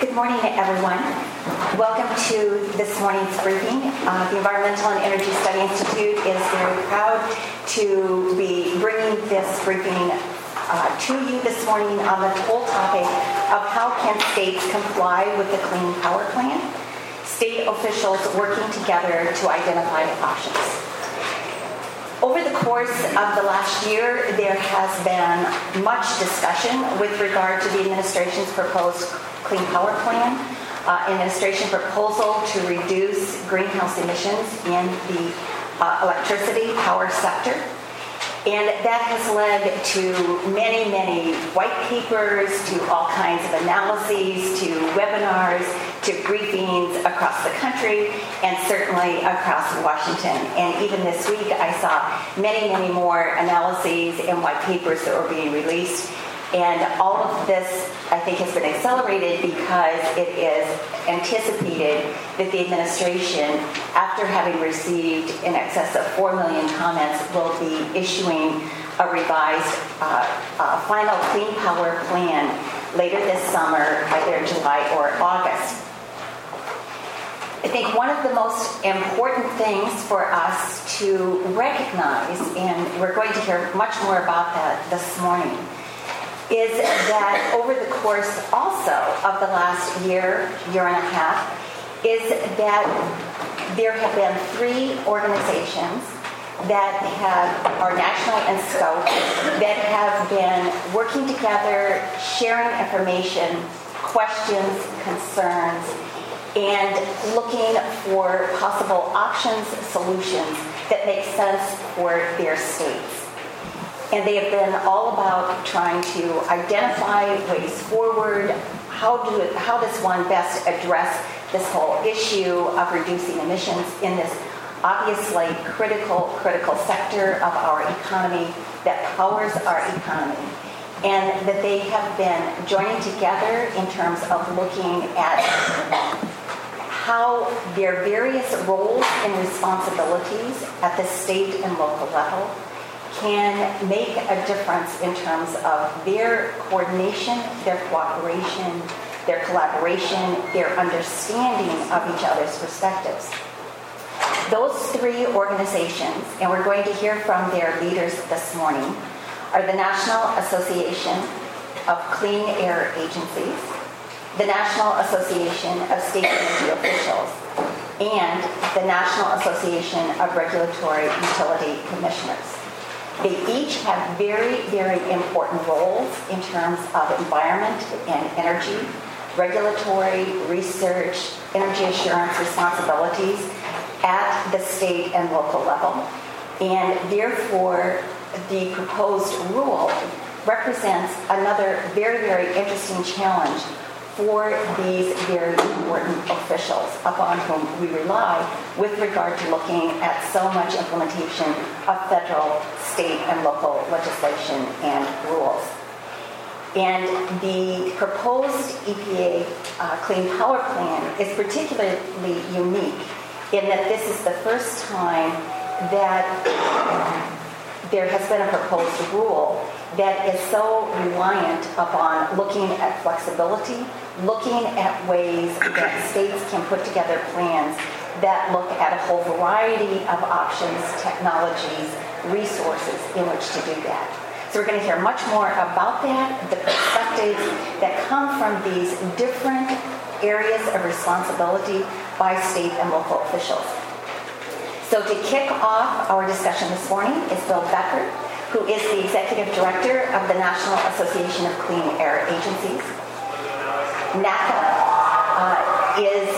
Good morning, everyone. Welcome to this morning's briefing. Uh, the Environmental and Energy Study Institute is very proud to be bringing this briefing uh, to you this morning on the whole topic of how can states comply with the Clean Power Plan, state officials working together to identify options. Over the course of the last year, there has been much discussion with regard to the administration's proposed Clean Power Plan, uh, administration proposal to reduce greenhouse emissions in the uh, electricity power sector. And that has led to many, many white papers, to all kinds of analyses, to webinars, to briefings across the country, and certainly across Washington. And even this week, I saw many, many more analyses and white papers that were being released and all of this, I think, has been accelerated because it is anticipated that the administration, after having received in excess of 4 million comments, will be issuing a revised uh, uh, final clean power plan later this summer, either July or August. I think one of the most important things for us to recognize, and we're going to hear much more about that this morning, is that over the course also of the last year, year and a half, is that there have been three organizations that have are national in scope that have been working together, sharing information, questions, concerns, and looking for possible options, solutions that make sense for their states and they have been all about trying to identify ways forward. How, do, how does one best address this whole issue of reducing emissions in this obviously critical, critical sector of our economy that powers our economy? And that they have been joining together in terms of looking at how their various roles and responsibilities at the state and local level can make a difference in terms of their coordination, their cooperation, their collaboration, their understanding of each other's perspectives. Those three organizations, and we're going to hear from their leaders this morning, are the National Association of Clean Air Agencies, the National Association of State Energy Officials, and the National Association of Regulatory Utility Commissioners. They each have very, very important roles in terms of environment and energy, regulatory, research, energy assurance responsibilities at the state and local level. And therefore, the proposed rule represents another very, very interesting challenge for these very important officials upon whom we rely with regard to looking at so much implementation of federal, state, and local legislation and rules. And the proposed EPA uh, Clean Power Plan is particularly unique in that this is the first time that there has been a proposed rule that is so reliant upon looking at flexibility, looking at ways that states can put together plans that look at a whole variety of options, technologies, resources in which to do that. So we're going to hear much more about that, the perspectives that come from these different areas of responsibility by state and local officials. So to kick off our discussion this morning is Bill Becker, who is the Executive Director of the National Association of Clean Air Agencies. NACA uh, is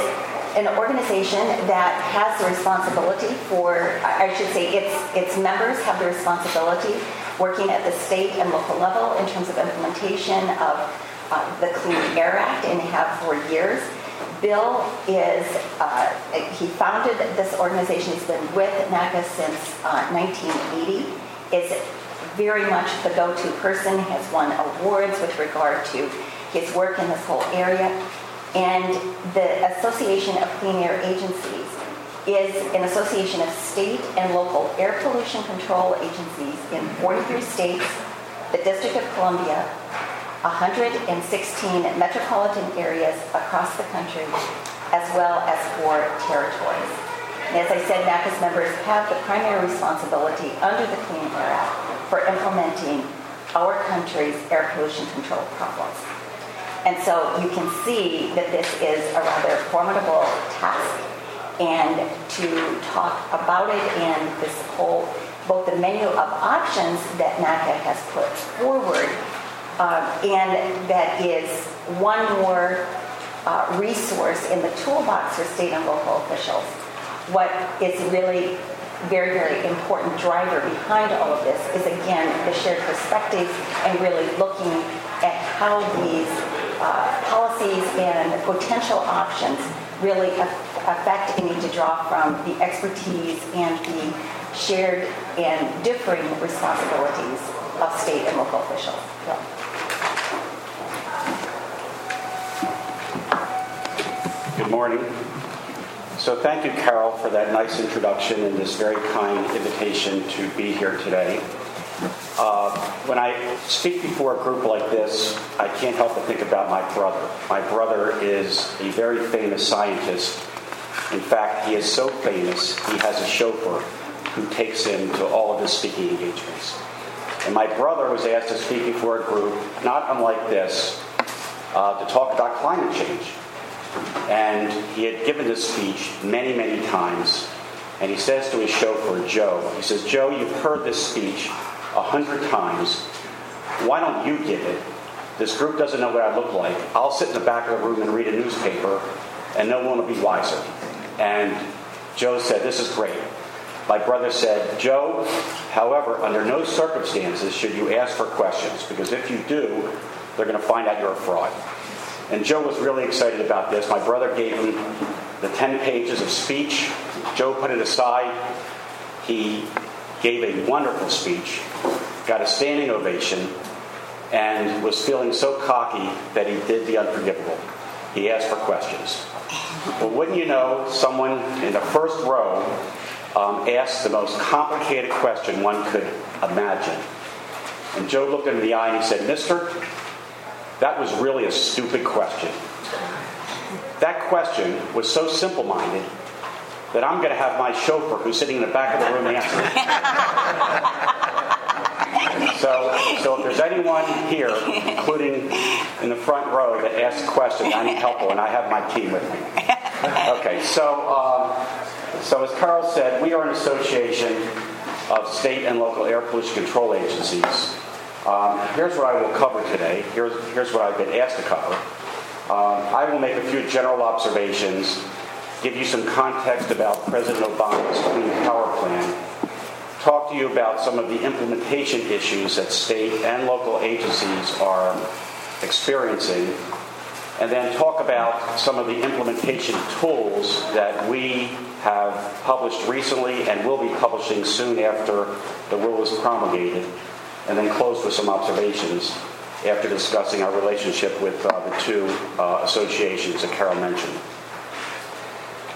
an organization that has the responsibility for, I should say, its, its members have the responsibility working at the state and local level in terms of implementation of uh, the Clean Air Act and have for years. Bill is, uh, he founded this organization. He's been with NACA since uh, 1980. Is very much the go-to person, has won awards with regard to his work in this whole area. And the Association of Clean Air Agencies is an association of state and local air pollution control agencies in 43 states, the District of Columbia, 116 metropolitan areas across the country, as well as four territories. And as I said, NACA's members have the primary responsibility under the Clean Air Act for implementing our country's air pollution control problems. And so you can see that this is a rather formidable task. And to talk about it and this whole, both the menu of options that NACA has put forward, uh, and that is one more uh, resource in the toolbox for state and local officials. What is really very, very important driver behind all of this is, again, the shared perspective and really looking at how these uh, policies and potential options really affect and need to draw from the expertise and the shared and differing responsibilities of state and local officials. Good morning. So thank you, Carol, for that nice introduction and this very kind invitation to be here today. Uh, when I speak before a group like this, I can't help but think about my brother. My brother is a very famous scientist. In fact, he is so famous, he has a chauffeur who takes him to all of his speaking engagements. And my brother was asked to speak before a group, not unlike this, uh, to talk about climate change. And he had given this speech many, many times. And he says to his chauffeur, Joe, he says, Joe, you've heard this speech a hundred times. Why don't you give it? This group doesn't know what I look like. I'll sit in the back of the room and read a newspaper, and no one will be wiser. And Joe said, This is great. My brother said, Joe, however, under no circumstances should you ask for questions, because if you do, they're going to find out you're a fraud. And Joe was really excited about this. My brother gave him the 10 pages of speech. Joe put it aside. He gave a wonderful speech, got a standing ovation, and was feeling so cocky that he did the unforgivable. He asked for questions. Well, wouldn't you know, someone in the first row um, asked the most complicated question one could imagine. And Joe looked him in the eye and he said, Mister, that was really a stupid question. That question was so simple minded that I'm going to have my chauffeur, who's sitting in the back of the room, answer so, so if there's anyone here, including in the front row, that asks questions, I need help, and I have my team with me. Okay, so, um, so as Carl said, we are an association of state and local air pollution control agencies. Um, here's what I will cover today. Here's, here's what I've been asked to cover. Um, I will make a few general observations, give you some context about President Obama's Clean Power Plan, talk to you about some of the implementation issues that state and local agencies are experiencing, and then talk about some of the implementation tools that we have published recently and will be publishing soon after the rule is promulgated and then close with some observations after discussing our relationship with uh, the two uh, associations that Carol mentioned.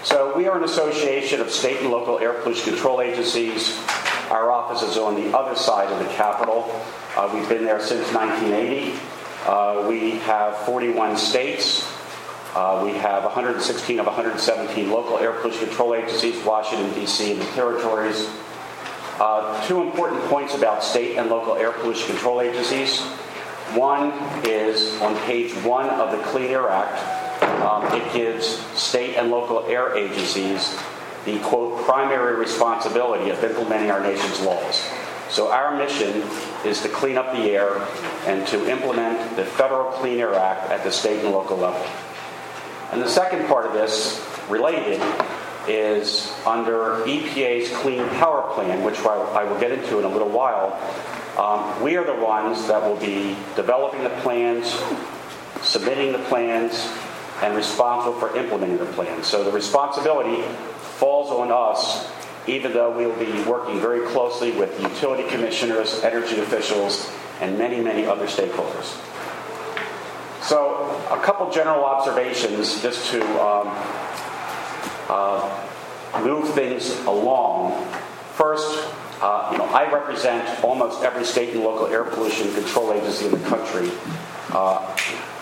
So, we are an association of state and local air pollution control agencies. Our office is on the other side of the Capitol. Uh, we've been there since 1980. Uh, we have 41 states. Uh, we have 116 of 117 local air pollution control agencies, Washington, D.C., and the territories. Uh, two important points about state and local air pollution control agencies. One is on page one of the Clean Air Act. Um, it gives state and local air agencies the quote primary responsibility of implementing our nation's laws. So our mission is to clean up the air and to implement the federal Clean Air Act at the state and local level. And the second part of this, related, is under EPA's Clean Power Plan, which I will get into in a little while. Um, we are the ones that will be developing the plans, submitting the plans, and responsible for implementing the plans. So the responsibility falls on us, even though we'll be working very closely with utility commissioners, energy officials, and many, many other stakeholders. So, a couple general observations just to um, uh, move things along. First, uh, you know, I represent almost every state and local air pollution control agency in the country. uh,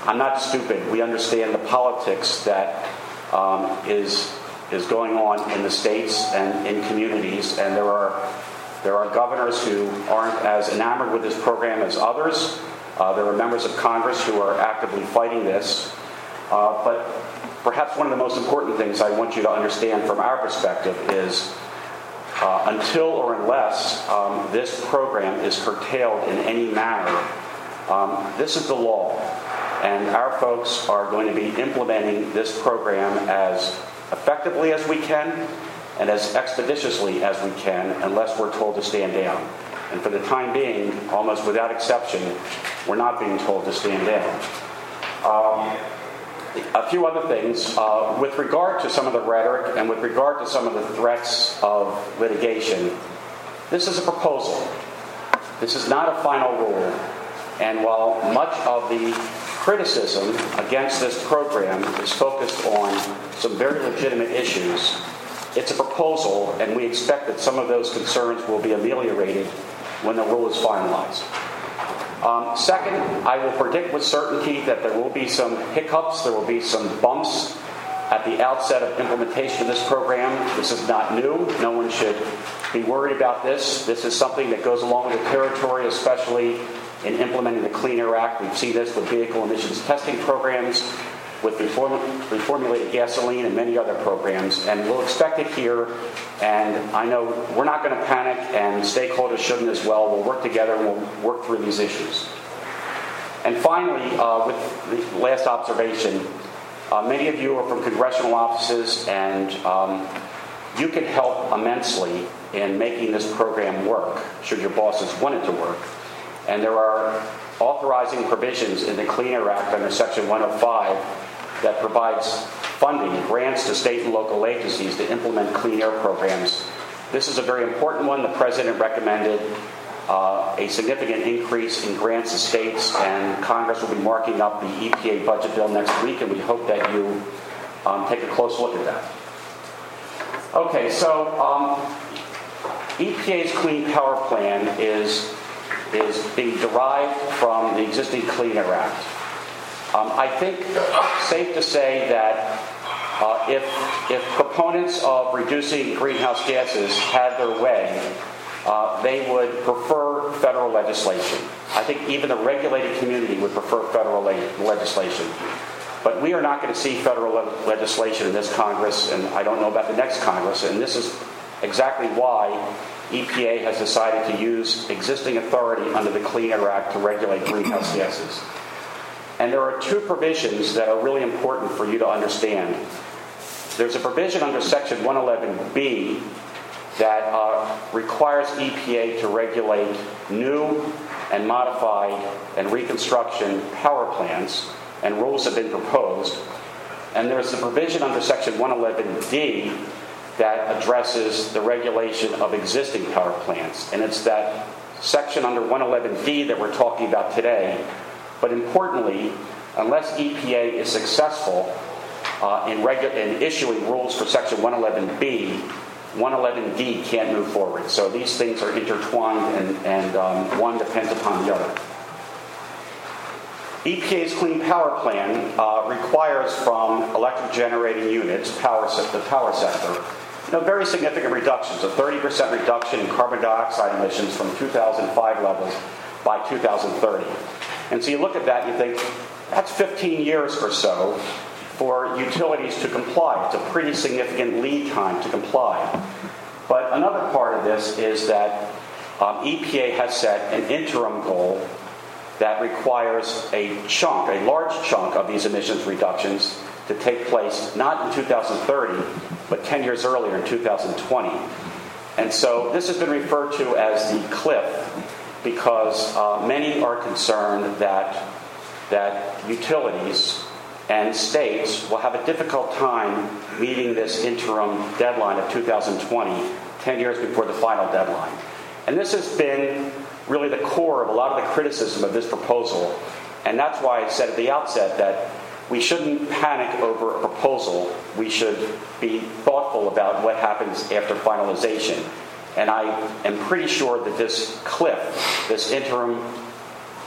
I'm not stupid. We understand the politics that um, is is going on in the states and in communities, and there are there are governors who aren't as enamored with this program as others. Uh, there are members of Congress who are actively fighting this. Uh, but perhaps one of the most important things I want you to understand from our perspective is uh, until or unless um, this program is curtailed in any manner, um, this is the law. And our folks are going to be implementing this program as effectively as we can and as expeditiously as we can unless we're told to stand down. And for the time being, almost without exception, we're not being told to stand down. Um, a few other things. Uh, with regard to some of the rhetoric and with regard to some of the threats of litigation, this is a proposal. This is not a final rule. And while much of the criticism against this program is focused on some very legitimate issues, it's a proposal, and we expect that some of those concerns will be ameliorated when the rule is finalized. Um, second, I will predict with certainty that there will be some hiccups, there will be some bumps at the outset of implementation of this program. This is not new. No one should be worried about this. This is something that goes along with the territory, especially in implementing the Clean Air Act. We've seen this with vehicle emissions testing programs, with reformulated gasoline and many other programs, and we'll expect it here. And I know we're not going to panic, and stakeholders shouldn't as well. We'll work together and we'll work through these issues. And finally, uh, with the last observation, uh, many of you are from congressional offices, and um, you can help immensely in making this program work, should your bosses want it to work. And there are authorizing provisions in the Clean Air Act under Section 105 that provides funding, grants to state and local agencies to implement clean air programs. This is a very important one. The President recommended uh, a significant increase in grants to states, and Congress will be marking up the EPA budget bill next week, and we hope that you um, take a close look at that. Okay, so um, EPA's Clean Power Plan is is being derived from the existing Clean Air Act. Um, I think safe to say that uh, if, if proponents of reducing greenhouse gases had their way, uh, they would prefer federal legislation. I think even the regulated community would prefer federal le- legislation. But we are not going to see federal le- legislation in this Congress, and I don't know about the next Congress, and this is exactly why EPA has decided to use existing authority under the Clean Air Act to regulate greenhouse gases. And there are two provisions that are really important for you to understand. There's a provision under Section 111B that uh, requires EPA to regulate new and modified and reconstruction power plants, and rules have been proposed. And there's a provision under Section 111D that addresses the regulation of existing power plants. And it's that section under 111D that we're talking about today. But importantly, unless EPA is successful uh, in, regu- in issuing rules for Section 111B, 111D can't move forward. So these things are intertwined and, and um, one depends upon the other. EPA's Clean Power Plan uh, requires from electric generating units, power, the power sector, you know, very significant reductions, a 30% reduction in carbon dioxide emissions from 2005 levels by 2030. And so you look at that and you think, that's 15 years or so for utilities to comply. It's a pretty significant lead time to comply. But another part of this is that um, EPA has set an interim goal that requires a chunk, a large chunk of these emissions reductions to take place not in 2030, but 10 years earlier in 2020. And so this has been referred to as the cliff because uh, many are concerned that, that utilities and states will have a difficult time meeting this interim deadline of 2020, 10 years before the final deadline. And this has been really the core of a lot of the criticism of this proposal. And that's why I said at the outset that we shouldn't panic over a proposal. We should be thoughtful about what happens after finalization. And I am pretty sure that this cliff, this interim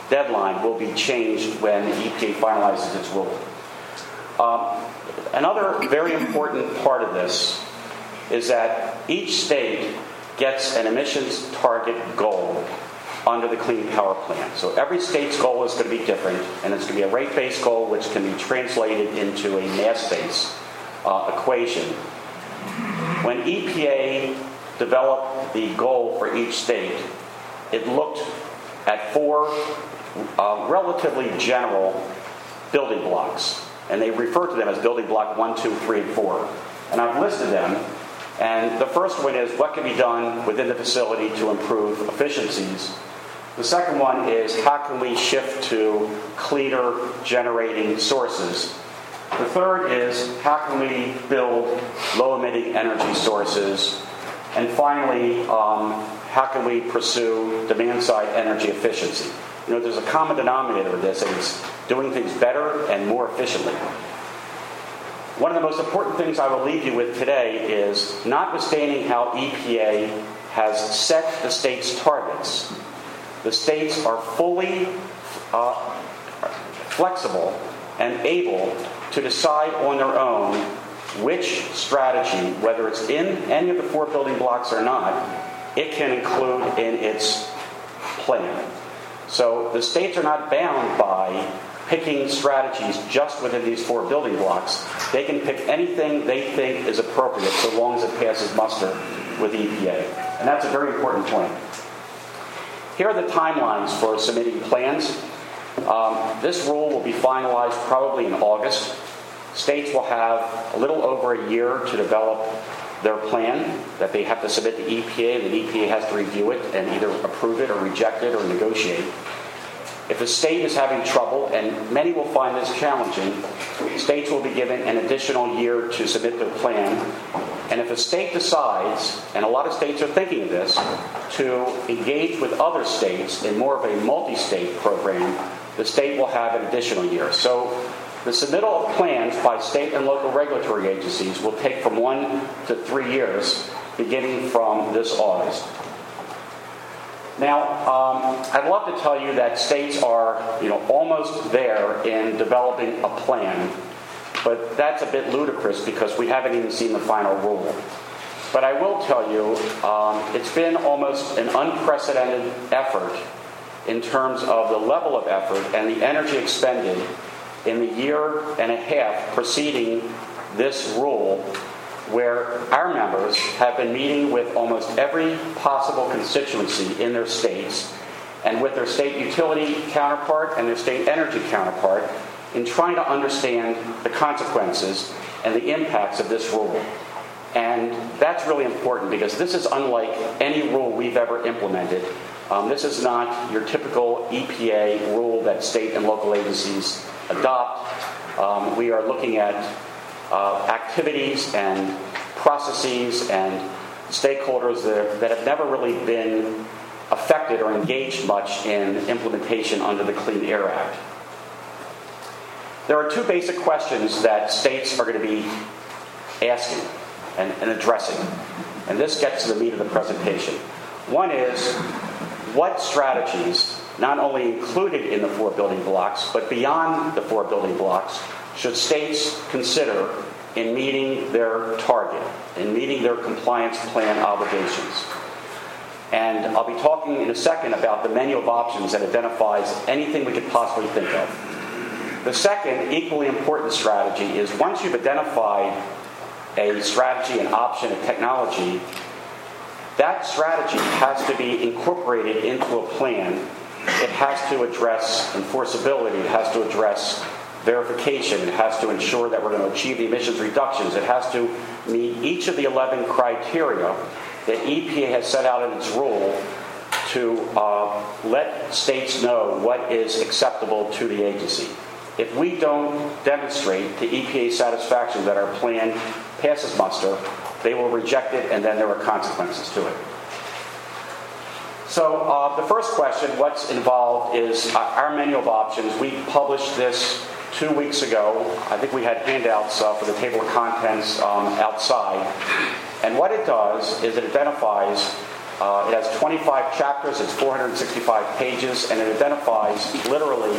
deadline will be changed when the EPA finalizes its rule. Um, another very important part of this is that each state gets an emissions target goal under the Clean Power Plan. So every state's goal is going to be different, and it's going to be a rate based goal which can be translated into a mass based uh, equation. When EPA developed the goal for each state, it looked at four uh, relatively general building blocks, and they refer to them as building block one, two, three, and four. And I've listed them. And the first one is what can be done within the facility to improve efficiencies the second one is how can we shift to cleaner generating sources? The third is how can we build low emitting energy sources? And finally, um, how can we pursue demand side energy efficiency? You know, there's a common denominator of this, and it's doing things better and more efficiently. One of the most important things I will leave you with today is notwithstanding how EPA has set the state's targets, the states are fully uh, flexible and able to decide on their own which strategy, whether it's in any of the four building blocks or not, it can include in its plan. So the states are not bound by picking strategies just within these four building blocks. They can pick anything they think is appropriate so long as it passes muster with EPA. And that's a very important point. Here are the timelines for submitting plans. Um, this rule will be finalized probably in August. States will have a little over a year to develop their plan that they have to submit to EPA, and the EPA has to review it and either approve it or reject it or negotiate. If a state is having trouble, and many will find this challenging, states will be given an additional year to submit their plan. And if a state decides, and a lot of states are thinking of this, to engage with other states in more of a multi state program, the state will have an additional year. So the submittal of plans by state and local regulatory agencies will take from one to three years, beginning from this August. Now, um, I'd love to tell you that states are, you know, almost there in developing a plan, but that's a bit ludicrous because we haven't even seen the final rule. But I will tell you, um, it's been almost an unprecedented effort in terms of the level of effort and the energy expended in the year and a half preceding this rule where our members have been meeting with almost every possible constituency in their states and with their state utility counterpart and their state energy counterpart in trying to understand the consequences and the impacts of this rule. And that's really important because this is unlike any rule we've ever implemented. Um, this is not your typical EPA rule that state and local agencies adopt. Um, we are looking at uh, activities and processes and stakeholders that, that have never really been affected or engaged much in implementation under the Clean Air Act. There are two basic questions that states are going to be asking and, and, addressing, and this gets to the meat of the presentation. One is what strategies, not only included in the four building blocks, but beyond the four building blocks, should states consider in meeting their target, in meeting their compliance plan obligations. And I'll be talking in a second about the menu of options that identifies anything we could possibly think of. The second, equally important strategy is once you've identified a strategy, an option, a technology, that strategy has to be incorporated into a plan. It has to address enforceability, it has to address verification. It has to ensure that we're going to achieve the emissions reductions. It has to meet each of the 11 criteria that EPA has set out in its rule to uh, let states know what is acceptable to the agency. If we don't demonstrate to EPA's satisfaction that our plan passes muster, they will reject it and then there are consequences to it. So, uh, the first question, what's involved, is uh, our menu of options. We published this two weeks ago. I think we had handouts uh, for the table of contents um, outside. And what it does is it identifies Uh, it has 25 chapters, it's 465 pages, and it identifies literally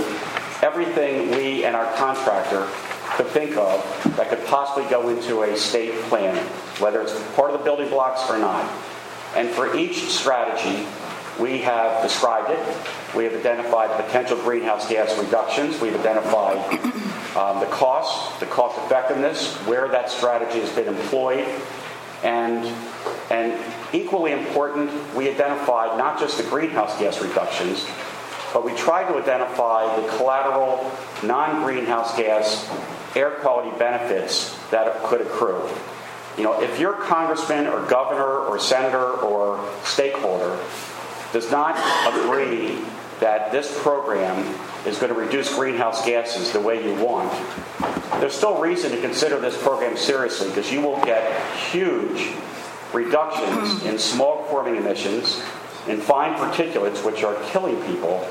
everything we and our contractor could think of that could possibly go into a state plan, whether it's part of the building blocks or not. And for each strategy, we have described it. We have identified potential greenhouse gas reductions. We've identified um, the cost, the cost effectiveness, where that strategy has been employed, and and equally important, we identified not just the greenhouse gas reductions, but we tried to identify the collateral non-greenhouse gas air quality benefits that could accrue. You know, if your congressman or governor or senator or stakeholder does not agree that this program is going to reduce greenhouse gases the way you want, there's still reason to consider this program seriously because you will get huge reductions in smog forming emissions, in fine particulates, which are killing people,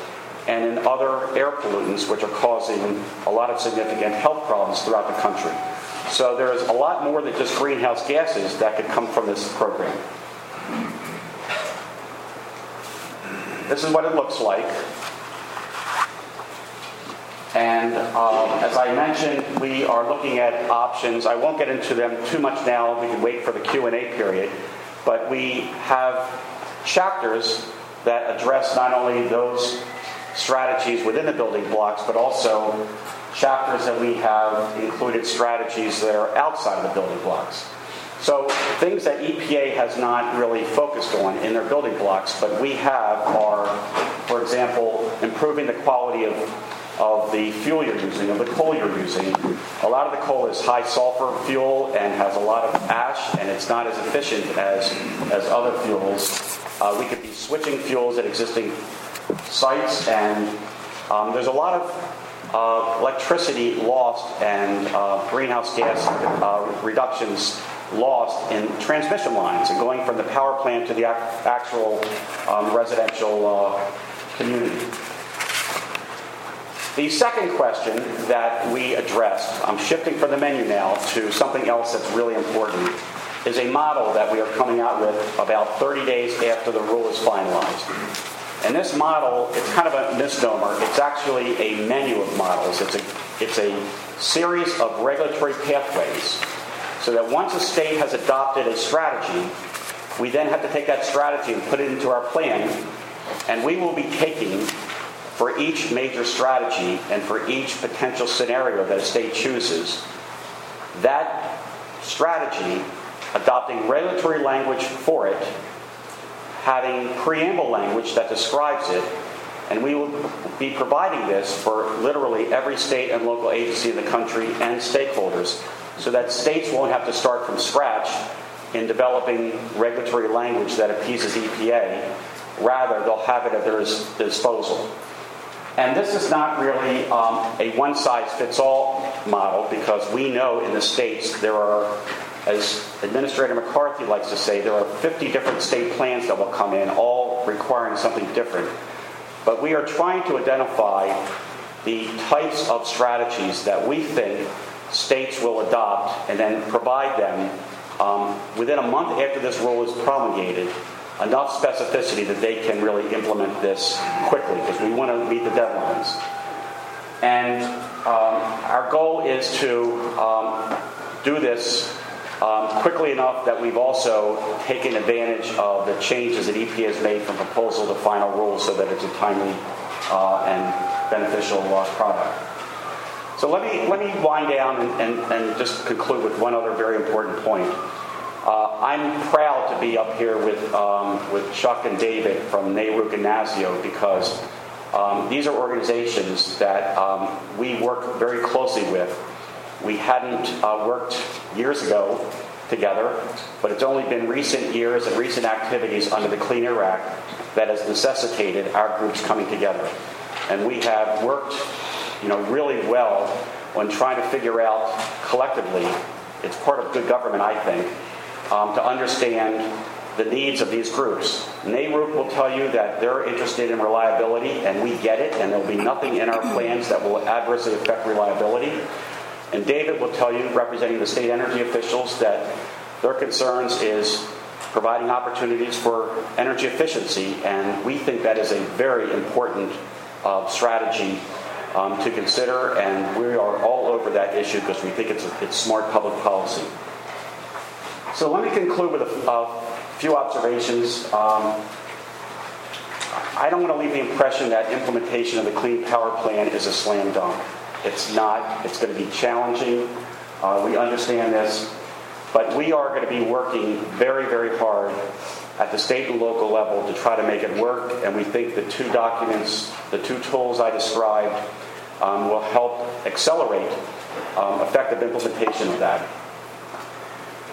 and in other air pollutants, which are causing a lot of significant health problems throughout the country. So there's a lot more than just greenhouse gases that could come from this program. This is what it looks like. And um, as I mentioned, we are looking at options. I won't get into them too much now. We can wait for the Q&A period. But we have chapters that address not only those strategies within the building blocks, but also chapters that we have included strategies that are outside of the building blocks. So things that EPA has not really focused on in their building blocks, but we have are, for example, improving the quality of of the fuel you're using, of the coal you're using. A lot of the coal is high sulfur fuel and has a lot of ash, and it's not as efficient as, as other fuels. Uh, we could be switching fuels at existing sites, and um, there's a lot of uh, electricity lost and uh, greenhouse gas uh, reductions lost in transmission lines and going from the power plant to the actual um, residential uh, community. The second question that we addressed, I'm shifting from the menu now to something else that's really important, is a model that we are coming out with about 30 days after the rule is finalized. And this model, it's kind of a misnomer. It's actually a menu of models. It's a, it's a series of regulatory pathways so that once a state has adopted a strategy, we then have to take that strategy and put it into our plan, and we will be taking for each major strategy and for each potential scenario that a state chooses, that strategy, adopting regulatory language for it, having preamble language that describes it, and we will be providing this for literally every state and local agency in the country and stakeholders so that states won't have to start from scratch in developing regulatory language that appeases EPA. Rather, they'll have it at their disposal. And this is not really um, a one size fits all model because we know in the states there are, as Administrator McCarthy likes to say, there are 50 different state plans that will come in, all requiring something different. But we are trying to identify the types of strategies that we think states will adopt and then provide them um, within a month after this rule is promulgated enough specificity that they can really implement this quickly because we want to meet the deadlines. And um, our goal is to um, do this um, quickly enough that we've also taken advantage of the changes that EPA has made from proposal to final rule so that it's a timely uh, and beneficial uh, product. So let me, let me wind down and, and, and just conclude with one other very important point. Uh, I'm proud to be up here with, um, with Chuck and David from and NASEO because um, these are organizations that um, we work very closely with. We hadn't uh, worked years ago together, but it's only been recent years and recent activities under the Clean Air Act that has necessitated our groups coming together. And we have worked you know, really well when trying to figure out collectively, it's part of good government, I think, um, to understand the needs of these groups. NARUC will tell you that they're interested in reliability, and we get it, and there'll be nothing in our plans that will adversely affect reliability. And David will tell you, representing the state energy officials, that their concerns is providing opportunities for energy efficiency, and we think that is a very important uh, strategy um, to consider, and we are all over that issue because we think it's, it's smart public policy. So let me conclude with a, a few observations. Um, I don't want to leave the impression that implementation of the Clean Power Plan is a slam dunk. It's not. It's going to be challenging. Uh, we understand this. But we are going to be working very, very hard at the state and local level to try to make it work. And we think the two documents, the two tools I described, um, will help accelerate um, effective implementation of that.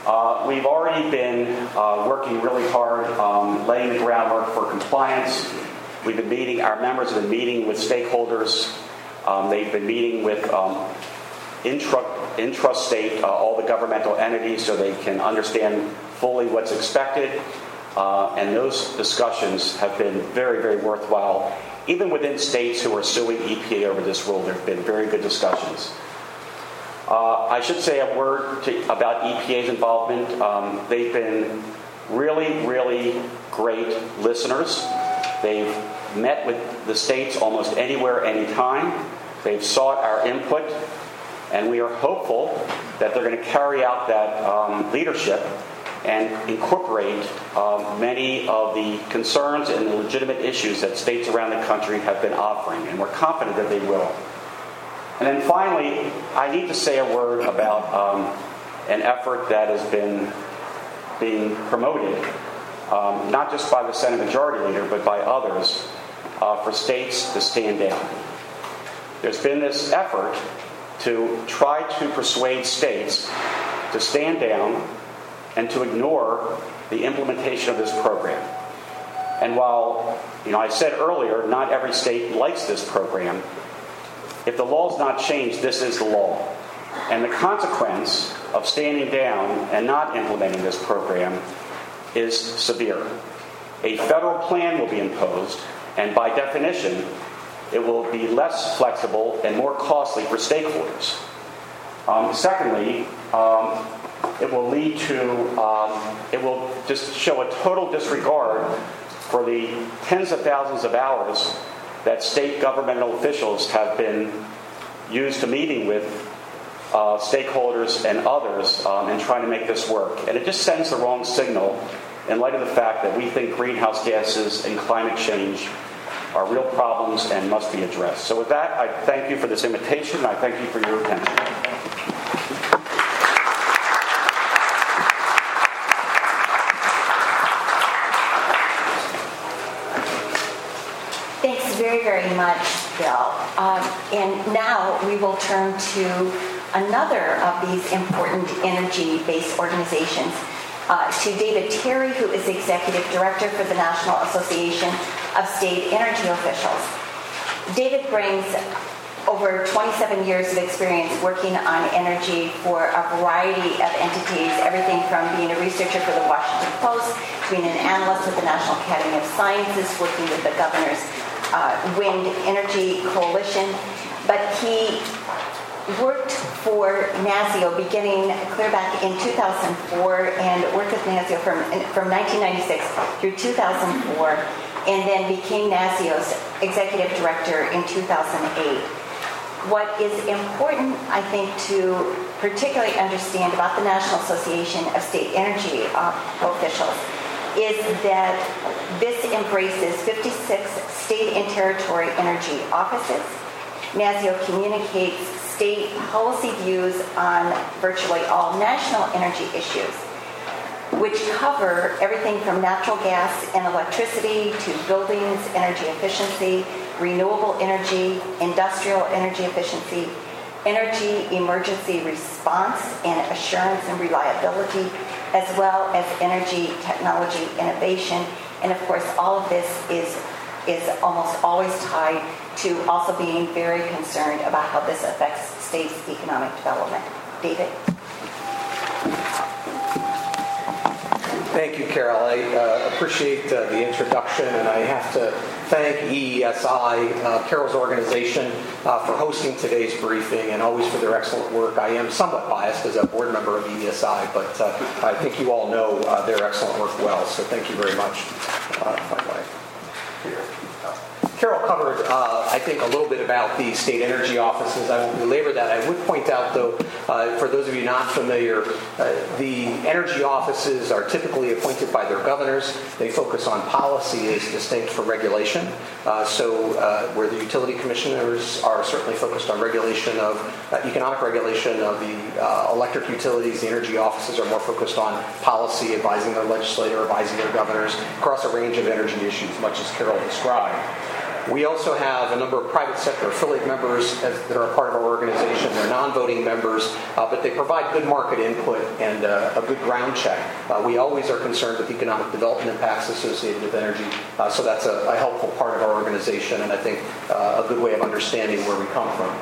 Uh, we've already been uh, working really hard, um, laying the groundwork for compliance. We've been meeting, our members have been meeting with stakeholders. Um, they've been meeting with um, intra, intrastate, uh, all the governmental entities, so they can understand fully what's expected. Uh, and those discussions have been very, very worthwhile. Even within states who are suing EPA over this rule, there have been very good discussions. Uh, I should say a word to, about EPA's involvement. Um, they've been really, really great listeners. They've met with the states almost anywhere, anytime. They've sought our input, and we are hopeful that they're going to carry out that um, leadership and incorporate um, many of the concerns and the legitimate issues that states around the country have been offering, and we're confident that they will. And then finally, I need to say a word about um, an effort that has been being promoted, um, not just by the Senate Majority Leader, but by others, uh, for states to stand down. There's been this effort to try to persuade states to stand down and to ignore the implementation of this program. And while, you know, I said earlier, not every state likes this program, if the law is not changed, this is the law. And the consequence of standing down and not implementing this program is severe. A federal plan will be imposed, and by definition, it will be less flexible and more costly for stakeholders. Um, secondly, um, it will lead to, um, it will just show a total disregard for the tens of thousands of hours that state governmental officials have been used to meeting with uh, stakeholders and others um, in trying to make this work. And it just sends the wrong signal in light of the fact that we think greenhouse gases and climate change are real problems and must be addressed. So, with that, I thank you for this invitation and I thank you for your attention. Thanks very, very much, Bill. Um, and now we will turn to another of these important energy based organizations, uh, to David Terry, who is the Executive Director for the National Association of State Energy Officials. David brings over 27 years of experience working on energy for a variety of entities, everything from being a researcher for the Washington Post, being an analyst with the National Academy of Sciences, working with the governor's uh, Wind Energy Coalition. But he worked for NASEO beginning clear back in 2004 and worked with NASEO from, from 1996 through 2004 and then became NASEO's executive director in 2008. What is important, I think, to particularly understand about the National Association of State Energy uh, Officials is that this embraces 56 state and territory energy offices. NASEO communicates state policy views on virtually all national energy issues, which cover everything from natural gas and electricity to buildings, energy efficiency, renewable energy, industrial energy efficiency, energy emergency response and assurance and reliability, as well as energy technology innovation. And of course, all of this is, is almost always tied to also being very concerned about how this affects states' economic development. David? Thank you, Carol. I uh, appreciate uh, the introduction, and I have to thank EESI, uh, Carol's organization, uh, for hosting today's briefing and always for their excellent work. I am somewhat biased as a board member of EESI, but uh, I think you all know uh, their excellent work well, so thank you very much. Carol covered, uh, I think, a little bit about the state energy offices. I won't belabor that. I would point out, though, uh, for those of you not familiar, uh, the energy offices are typically appointed by their governors. They focus on policy as distinct from regulation. Uh, so, uh, where the utility commissioners are certainly focused on regulation of uh, economic regulation of the electric utilities, the energy offices are more focused on policy, advising their legislator, advising their governors across a range of energy issues, much as Carol described. We also have a number of private sector affiliate members that are a part of our organization. They're non-voting members, uh, but they provide good market input and uh, a good ground check. Uh, we always are concerned with economic development impacts associated with energy, uh, so that's a, a, helpful part of our organization and I think uh, a good way of understanding where we come from.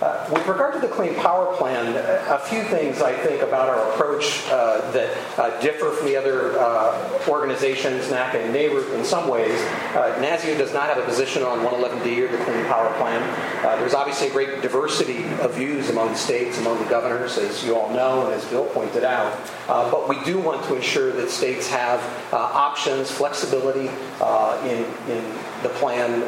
Uh, with regard to the Clean Power Plan, a few things I think about our approach uh, that uh, differ from the other uh, organizations, NACA and NARUC in some ways. Uh, NASEO does not have a position on 111D or the Clean Power Plan. Uh, there's obviously a great diversity of views among the states, among the governors, as you all know, and as Bill pointed out. but we do want to ensure that states have options, flexibility in, in the plan.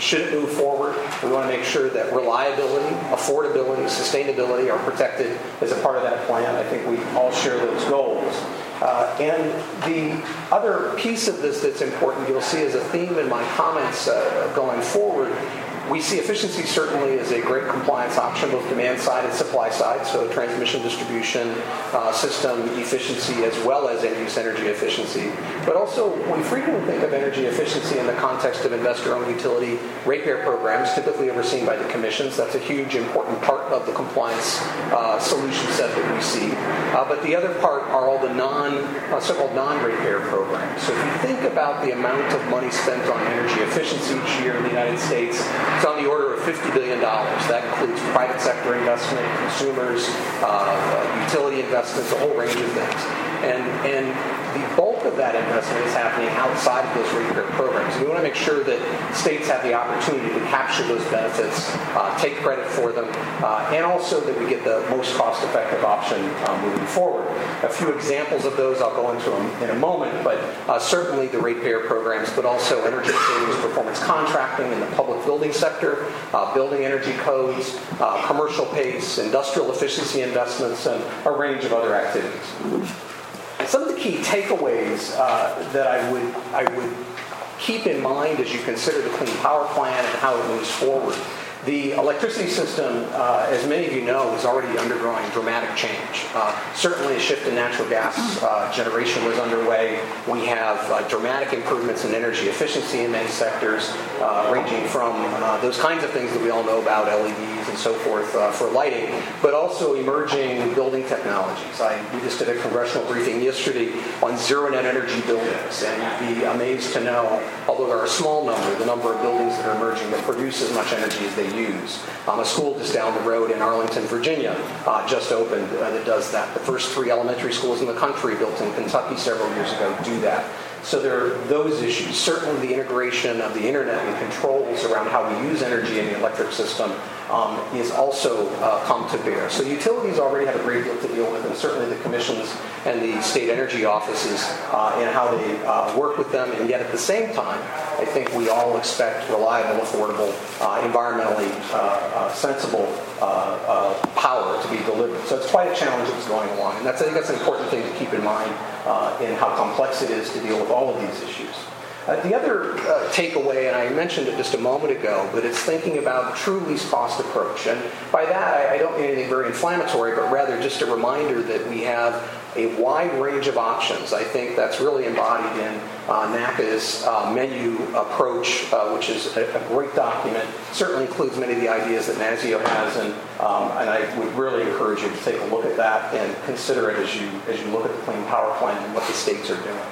should it move forward, we want to make sure that reliability, affordability, sustainability are protected as a part of that plan. I think we all share those goals. Uh, and the other piece of this that's important, you'll see as a theme in my comments uh, going forward, we see efficiency certainly as a great compliance option, both demand side and supply side, so transmission distribution uh, system efficiency as well as end use energy efficiency. But also, we frequently think of energy efficiency in the context of investor owned utility ratepayer programs, typically overseen by the commissions. That's a huge, important part of the compliance uh, solution set that we see. Uh, but the other part are all the non, uh, so called non ratepayer programs. So if you think about the amount of money spent on energy efficiency each year in the United States, it's on the order of $50 billion. That includes private sector investment, consumers, uh, utility investments, a whole range of things. And, and the of that investment is happening outside of those ratepayer programs. We want to make sure that states have the opportunity to capture those benefits, uh, take credit for them, uh, and also that we get the most cost-effective option uh, moving forward. A few examples of those I'll go into them in a moment, but uh, certainly the ratepayer programs, but also energy savings performance contracting in the public building sector, uh, building energy codes, uh, commercial pace, industrial efficiency investments, and a range of other activities. Some of the key takeaways uh, that I would, I would keep in mind as you consider the Clean Power Plan and how it moves forward the electricity system, uh, as many of you know, is already undergoing dramatic change. Uh, certainly, a shift in natural gas uh, generation was underway. We have uh, dramatic improvements in energy efficiency in many sectors, uh, ranging from uh, those kinds of things that we all know about, LEDs and so forth, for lighting, but also emerging building technologies. I, we just did a congressional briefing yesterday on zero net energy buildings, and you'd be amazed to know, although there are a small number, the number of buildings that are emerging that produce as much energy as they use. Um, a school just down the road in Arlington, Virginia, uh, just opened uh, that does that. The first three elementary schools in the country built in Kentucky several years ago do that. So there are those issues. Certainly, the integration of the internet and controls around how we use energy in the electric system um, is also uh, come to bear. So utilities already have a great deal to deal with, and certainly the commissions and the state energy offices uh, and how they uh, work with them. And yet, at the same time, I think we all expect reliable, affordable, uh, environmentally uh, uh, sensible power to be delivered. So it's quite a challenge that's going along, and that's I think that's an important thing to keep in mind in how complex it is to deal with all of these issues. Uh, the other uh, takeaway, and I mentioned it just a moment ago, but it's thinking about a true least cost approach. And by that, I, I don't mean anything very inflammatory, but rather just a reminder that we have a wide range of options. I think that's really embodied in uh, NACA's uh, menu approach, uh, which is a, a, great document. Certainly includes many of the ideas that NASEO has, and, um, and I would really encourage you to take a look at that and consider it as you, as you look at the Clean Power Plan and what the states are doing.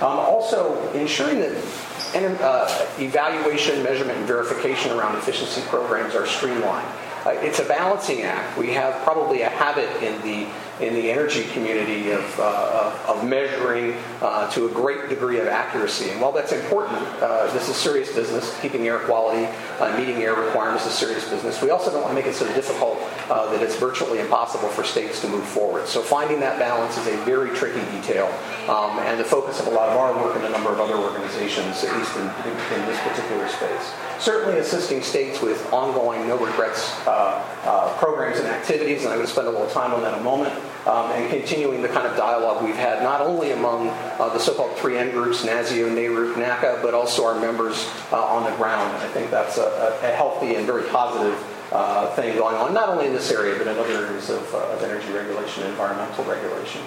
Um, also, ensuring that uh, evaluation, measurement, and verification around efficiency programs are streamlined. Uh, it's a balancing act. We have probably a habit in the in the energy community of, uh, of measuring uh, to a great degree of accuracy. And while that's important, uh, this is serious business. Keeping air quality, uh, meeting air requirements is serious business. We also don't want to make it so difficult uh, that it's virtually impossible for states to move forward. So finding that balance is a very tricky detail, um, and the focus of a lot of our work and a number of other organizations, at least in, in, in this particular space certainly assisting states with ongoing no regrets uh, uh, programs and activities, and I'm going to spend a little time on that in a moment, um, and continuing the kind of dialogue we've had not only among uh, the so-called 3N groups, NASEO, NARUC, NACA, but also our members uh, on the ground. I think that's a, a healthy and very positive uh, thing going on, not only in this area, but in other areas of, uh, of energy regulation and environmental regulation.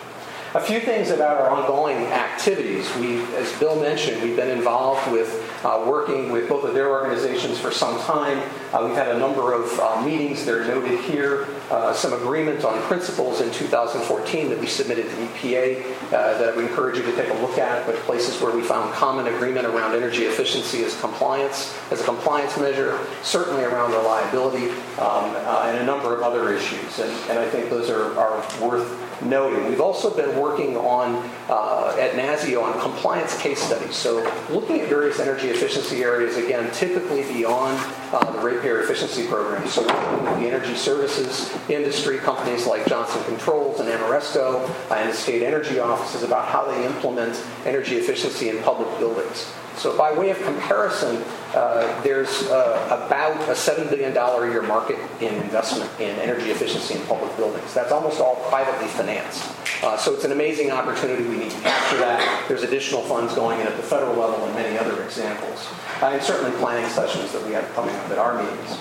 A few things about our ongoing activities. We, as Bill mentioned, we've been involved with uh, working with both of their organizations for some time. Uh, we've had a number of uh, meetings They're noted here, uh, some agreement on principles in 2014 that we submitted to EPA uh, that would encourage you to take a look at, but places where we found common agreement around energy efficiency as compliance, as a compliance measure, certainly around reliability, um, uh, and a number of other issues. And, and I think those are, are worth noting. We've also been working on, uh, at NASEO, on compliance case studies. So looking at various energy efficiency areas, again, typically beyond uh, the ratepayer efficiency program. So the energy services industry, companies like Johnson Controls and Ameresco, uh, and the state energy offices about how they implement energy efficiency in public buildings. So by way of comparison, uh, there's uh, about a $7 billion a year market in investment in energy efficiency in public buildings. That's almost all privately financed. Uh, so it's an amazing opportunity. We need to capture that. There's additional funds going in at the federal level and many other examples. Uh, and certainly planning sessions that we have coming up at our meetings.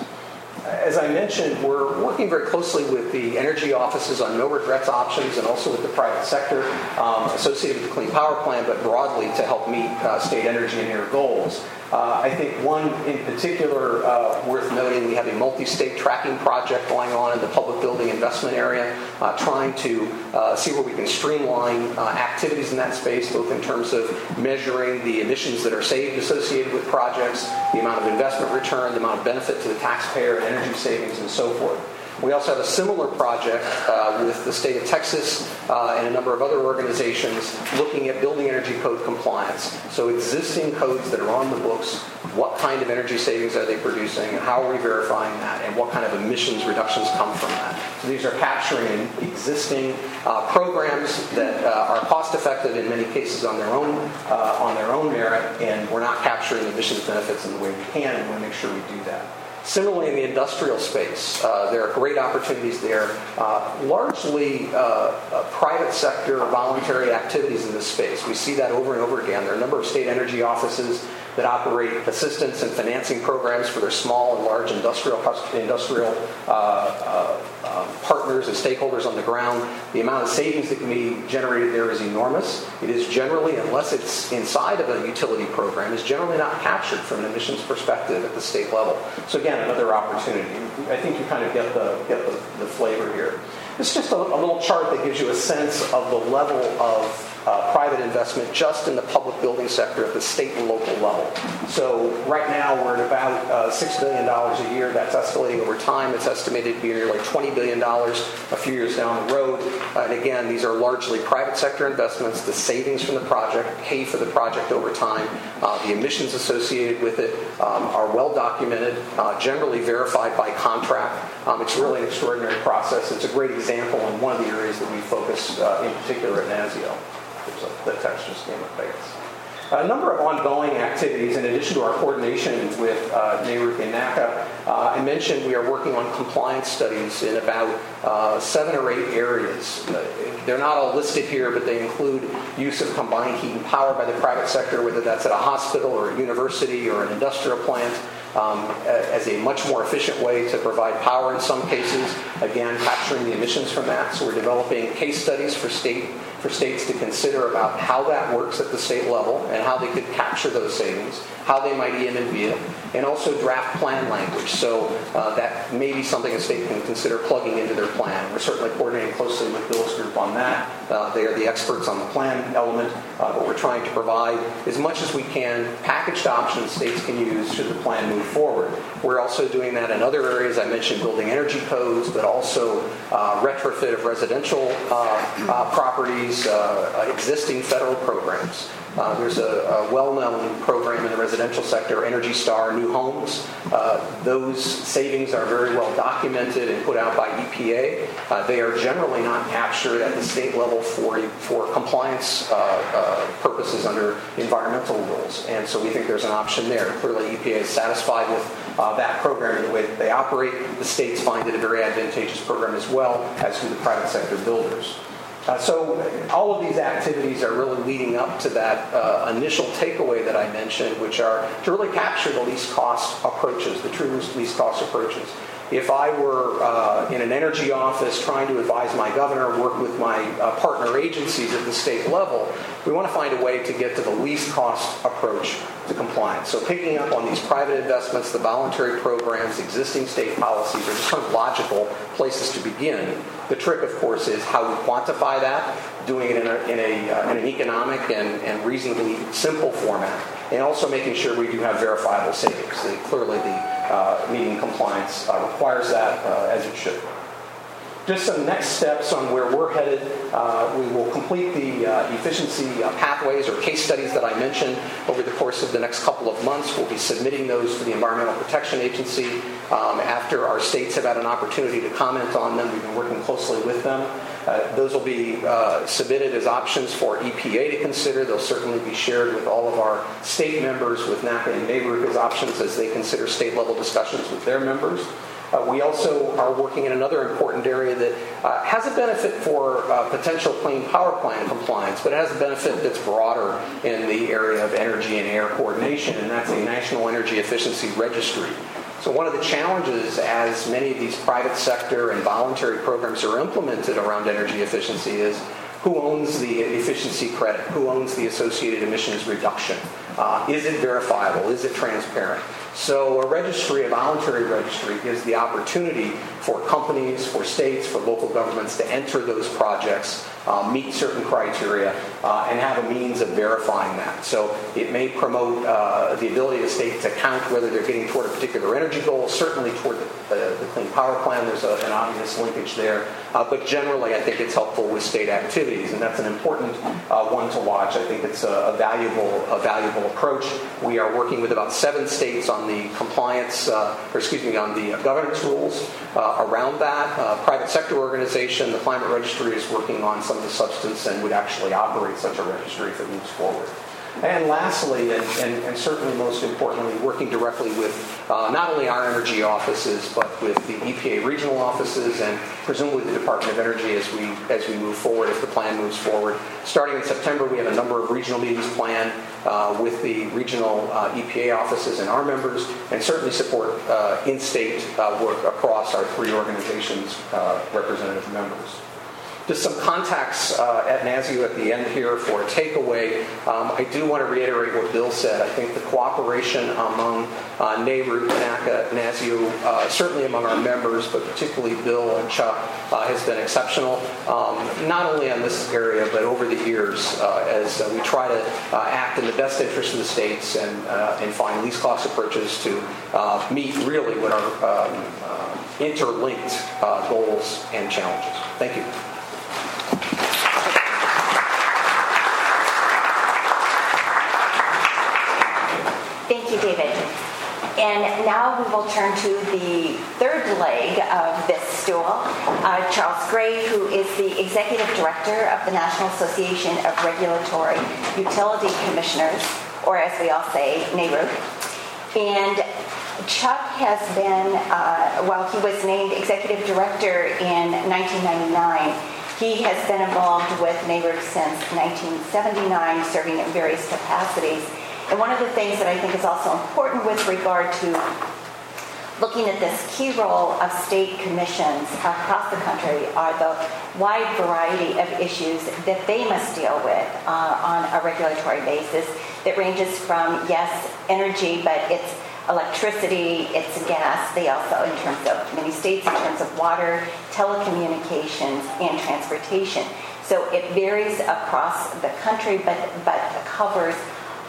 As I mentioned, we're working very closely with the energy offices on no regrets options and also with the private sector um, associated with the Clean Power Plan, but broadly to help meet uh, state energy and air goals. Uh, I think one in particular uh, worth noting, we have a multi-state tracking project going on in the public building investment area, uh, trying to uh, see where we can streamline uh, activities in that space, both in terms of measuring the emissions that are saved associated with projects, the amount of investment return, the amount of benefit to the taxpayer, energy savings, and so forth. We also have a similar project uh, with the state of Texas uh, and a number of other organizations looking at building energy code compliance. So existing codes that are on the books, what kind of energy savings are they producing, and how are we verifying that, and what kind of emissions reductions come from that. So these are capturing existing uh, programs that uh, are cost effective in many cases on their own uh, on their own merit, and we're not capturing emissions benefits in the way we can, and we want to make sure we do that. Similarly, in the industrial space, uh, there are great opportunities there. Uh, largely uh, uh, private sector voluntary activities in this space. We see that over and over again. There are a number of state energy offices that operate assistance and financing programs for their small and large industrial industrial uh, uh, uh, partners and stakeholders on the ground. The amount of savings that can be generated there is enormous. It is generally, unless it's inside of a utility program, is generally not captured from an emissions perspective at the state level. So again, another opportunity. I think you kind of get the get the, the flavor here. It's just a, a little chart that gives you a sense of the level of uh, private investment just in the public building sector at the state and local level. So right now we're at about uh, $6 billion a year. That's escalating over time. It's estimated to be nearly $20 billion a few years down the road. Uh, and again, these are largely private sector investments. The savings from the project pay for the project over time. Uh, the emissions associated with it um, are well documented, uh, generally verified by contract. Um, it's really an extraordinary process. It's a great example in one of the areas that we focus uh, in particular at NASEO the came up, I guess. A number of ongoing activities in addition to our coordination with uh, NARUC and NACA. Uh, I mentioned we are working on compliance studies in about uh, seven or eight areas. Uh, they're not all listed here, but they include use of combined heat and power by the private sector, whether that's at a hospital or a university or an industrial plant um, as a much more efficient way to provide power in some cases, again, capturing the emissions from that. So we're developing case studies for state for states to consider about how that works at the state level and how they could capture those savings, how they might EM&V it, and also draft plan language. So uh, that may be something a state can consider plugging into their plan. We're certainly coordinating closely with Bill's group on that. Uh, they are the experts on the plan element, uh, but we're trying to provide as much as we can packaged options states can use should the plan move forward. We're also doing that in other areas. I mentioned building energy codes, but also uh, retrofit of residential uh, uh, properties, uh, existing federal programs. Uh, there's a, a, well-known program in the residential sector, Energy Star New Homes. Uh, those savings are very well documented and put out by EPA. Uh, they are generally not captured at the state level for, for compliance uh, uh, purposes under environmental rules. And so we think there's an option there. Clearly, EPA is satisfied with uh, that program and the way that they operate. The states find it a very advantageous program as well, as do the private sector builders. Uh, so all of these activities are really leading up to that uh, initial takeaway that I mentioned, which are to really capture the least cost approaches, the true least cost approaches. If I were uh, in an energy office trying to advise my governor, work with my uh, partner agencies at the state level, we want to find a way to get to the least cost approach to compliance. So picking up on these private investments, the voluntary programs, existing state policies are just kind of logical places to begin. The trick, of course, is how we quantify that, doing it in, a, in, a, uh, in an economic and, and reasonably simple format, and also making sure we do have verifiable savings. clearly, the uh, meeting compliance uh, requires that uh, as it should. Just some next steps on where we're headed. Uh, we will complete the uh, efficiency uh, pathways or case studies that I mentioned over the course of the next couple of months. We'll be submitting those to the Environmental Protection Agency um, after our states have had an opportunity to comment on them. We've been working closely with them. Uh, those will be uh, submitted as options for EPA to consider. They'll certainly be shared with all of our state members, with NACA and NARUC as options as they consider state level discussions with their members. Uh, we also are working in another important area that uh, has a benefit for uh, potential Clean Power Plan compliance, but it has a benefit that's broader in the area of energy and air coordination, and that's a national energy efficiency registry. So, one of the challenges as many of these private sector and voluntary programs are implemented around energy efficiency is who owns the efficiency credit? Who owns the associated emissions reduction? Uh, is it verifiable? Is it transparent? So a registry, a voluntary registry, gives the opportunity for companies, for states, for local governments to enter those projects uh, meet certain criteria, uh, and have a means of verifying that. So it may promote uh, the ability of the state to count whether they're getting toward a particular energy goal, certainly toward the, the, the Clean Power Plan. There's a, an obvious linkage there. Uh, but generally, I think it's helpful with state activities, and that's an important uh, one to watch. I think it's a, a, valuable, a valuable approach. We are working with about seven states on the compliance, uh, or excuse me, on the governance rules around that. private sector organization, the Climate Registry, is working on some of the substance and would actually operate such a registry if it moves forward. And lastly, and, and, and, certainly most importantly, working directly with uh, not only our energy offices, but with the EPA regional offices and presumably the Department of Energy as we, as we move forward, if the plan moves forward. Starting in September, we have a number of regional meetings planned uh, with the regional uh, EPA offices and our members, and certainly support uh, in-state uh, work across our three organizations' uh, representative members. Just some contacts uh, at NASEO at the end here for a takeaway. Um, I do want to reiterate what Bill said. I think the cooperation among uh, NARUC, NACA, NASEO, uh, certainly among our members, but particularly Bill and Chuck, uh, has been exceptional. Um, not only on this area, but over the years, uh, as uh, we try to uh, act in the best interest of the states and, and find least cost approaches to meet really what are um, interlinked goals and challenges. Thank you. Thank you, David. And now we will turn to the third leg of this stool. Uh, Charles Gray, who is the Executive Director of the National Association of Regulatory Utility Commissioners, or as we all say, NARUC. And Chuck has been, uh, while he was named Executive Director in 1999, he has been involved with NARUC since 1979, serving in various capacities and one of the things that I think is also important with regard to looking at this key role of state commissions across the country are the wide variety of issues that they must deal with uh, on a regulatory basis that ranges from, yes, energy, but it's electricity, it's gas. They also, in terms of many states, in terms of water, telecommunications, and transportation. So it varies across the country, but, but covers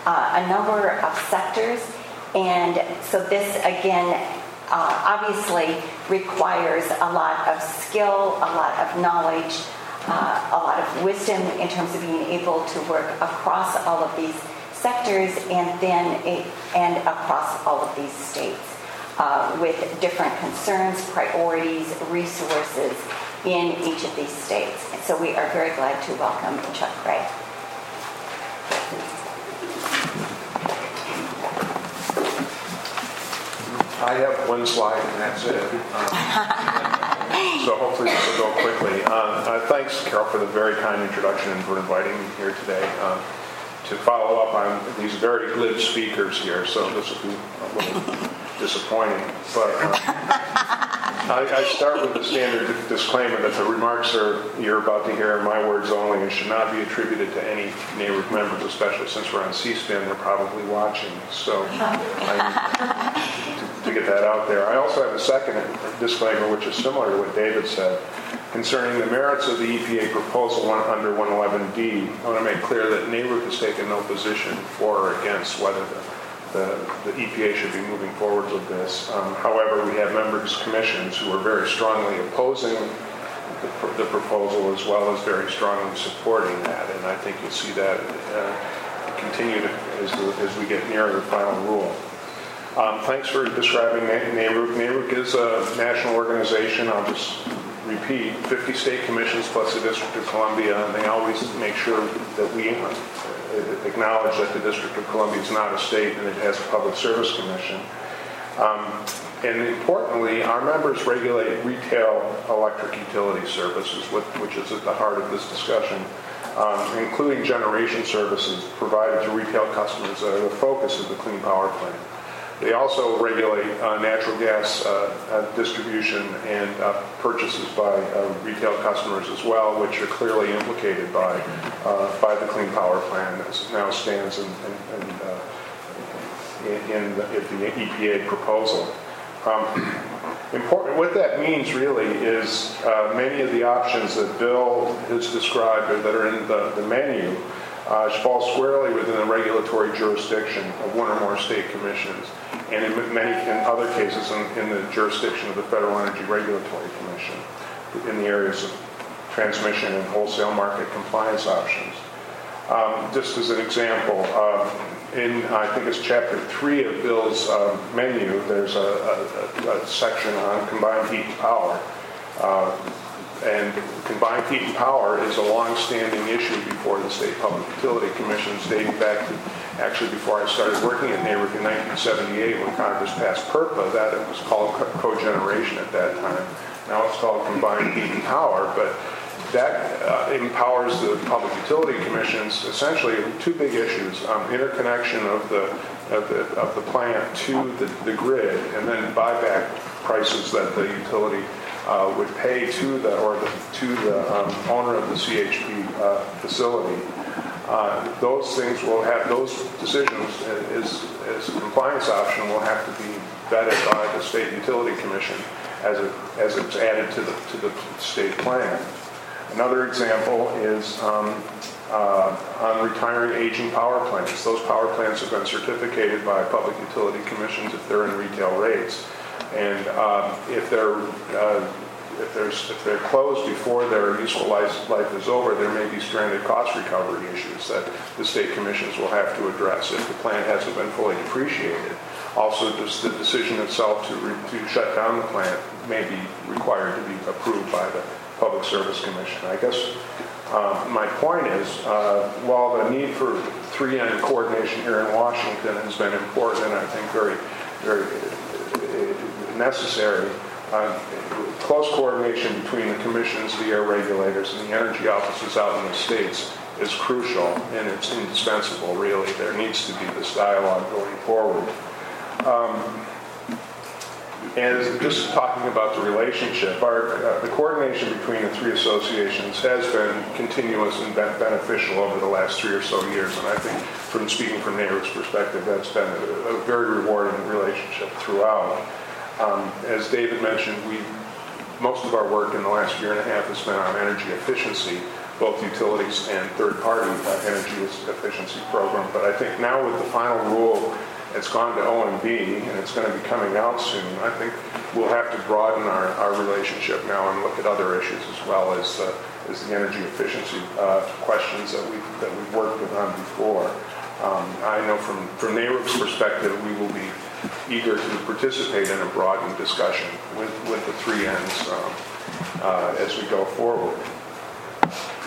uh, a number of sectors And so this, again, uh, obviously requires a lot of skill, a lot of knowledge, uh, a lot of wisdom in terms of being able to work across all of these sectors and then a, and across all of these states uh, with different concerns, priorities, resources in each of these states. And so we are very glad to welcome Chuck Gray. I have one slide and that's it. Um, so hopefully this will go quickly. Uh, uh, thanks, Carol, for the very kind introduction and for inviting me here today uh, to follow up on these very glib speakers here. So this will be a little disappointing. But uh, I, I start with the standard disclaimer that the remarks are you're about to hear are my words only and should not be attributed to any NARUC members, especially since we're on C-SPAN, they're probably watching. So to, to get that out there. I also have a second disclaimer, which is similar to what David said. Concerning the merits of the EPA proposal under 111D, I want to make clear that NARUC has taken no position for or against whether the the, the EPA should be moving forward with this. Um, however, we have members commissions who are very strongly opposing the, the, proposal as well as very strongly supporting that, and I think you'll see that uh, continue to, as, as we get nearer the final rule. Um, thanks for describing NARUC. NARUC is a national organization. I'll just repeat, 50 state commissions plus the District of Columbia, and they always make sure that we acknowledge that the District of Columbia is not a state and it has a public service commission. Um, and importantly, our members regulate retail electric utility services, which is at the heart of this discussion, um, including generation services provided to retail customers that are the focus of the Clean Power Plan. They also regulate uh, natural gas uh, uh, distribution and uh, purchases by uh, retail customers as well, which are clearly implicated by uh, by the Clean Power Plan it now stands in, in, in, in the, the, EPA proposal. Um, important. What that means really is many of the options that Bill has described or that are in the, the menu uh, fall squarely within the regulatory jurisdiction of one or more state commissions, and in many in other cases in, in the jurisdiction of the Federal Energy Regulatory Commission in the areas of transmission and wholesale market compliance options. Um, just as an example, uh, in I think it's chapter three of Bill's uh, menu, there's a, a, a, section on combined heat and power. Uh, and combined heat and power is a long-standing issue before the state public utility commissions, dating back to actually before I started working at NARUC in 1978 when Congress passed PURPA. That it was called cogeneration at that time. Now it's called combined heat and power, but that uh, empowers the public utility commissions essentially two big issues: um, interconnection of the of the, of the plant to the, the grid, and then buyback prices that the utility uh, would pay to the or the, to the um, owner of the CHP uh, facility. Uh, those things will have those decisions as, as a compliance option will have to be vetted by the state utility commission as it as it's added to the to the state plan. Another example is um, uh, on retiring aging power plants. Those power plants have been certificated by public utility commissions if they're in retail rates. And um, if they're uh, if, there's, if they're closed before their useful life, life is over, there may be stranded cost recovery issues that the state commissions will have to address if the plant hasn't been fully depreciated. Also, just the decision itself to, re, to shut down the plant may be required to be approved by the Public Service Commission. I guess uh, my point is, uh, while the need for 3N coordination here in Washington has been important and I think very, very necessary, uh, close coordination between the commissions, the air regulators, and the energy offices out in the states is crucial and it's indispensable, really. There needs to be this dialogue going forward. Um, and just talking about the relationship, our, uh, the coordination between the three associations has been continuous and beneficial over the last three or so years. And I think, from speaking from NARUC's perspective, that's been a, a very rewarding relationship throughout. Um, as David mentioned, we most of our work in the last year and a half has been on energy efficiency, both utilities and third-party uh, energy efficiency program. But I think now with the final rule It's gone to OMB, and it's going to be coming out soon. I think we'll have to broaden our, our relationship now and look at other issues as well as, uh, as the energy efficiency uh, questions that we've, that we've worked with on before. Um, I know from, from NARUC's perspective, we will be eager to participate in a broadened discussion with, with the three ends um, uh, as we go forward.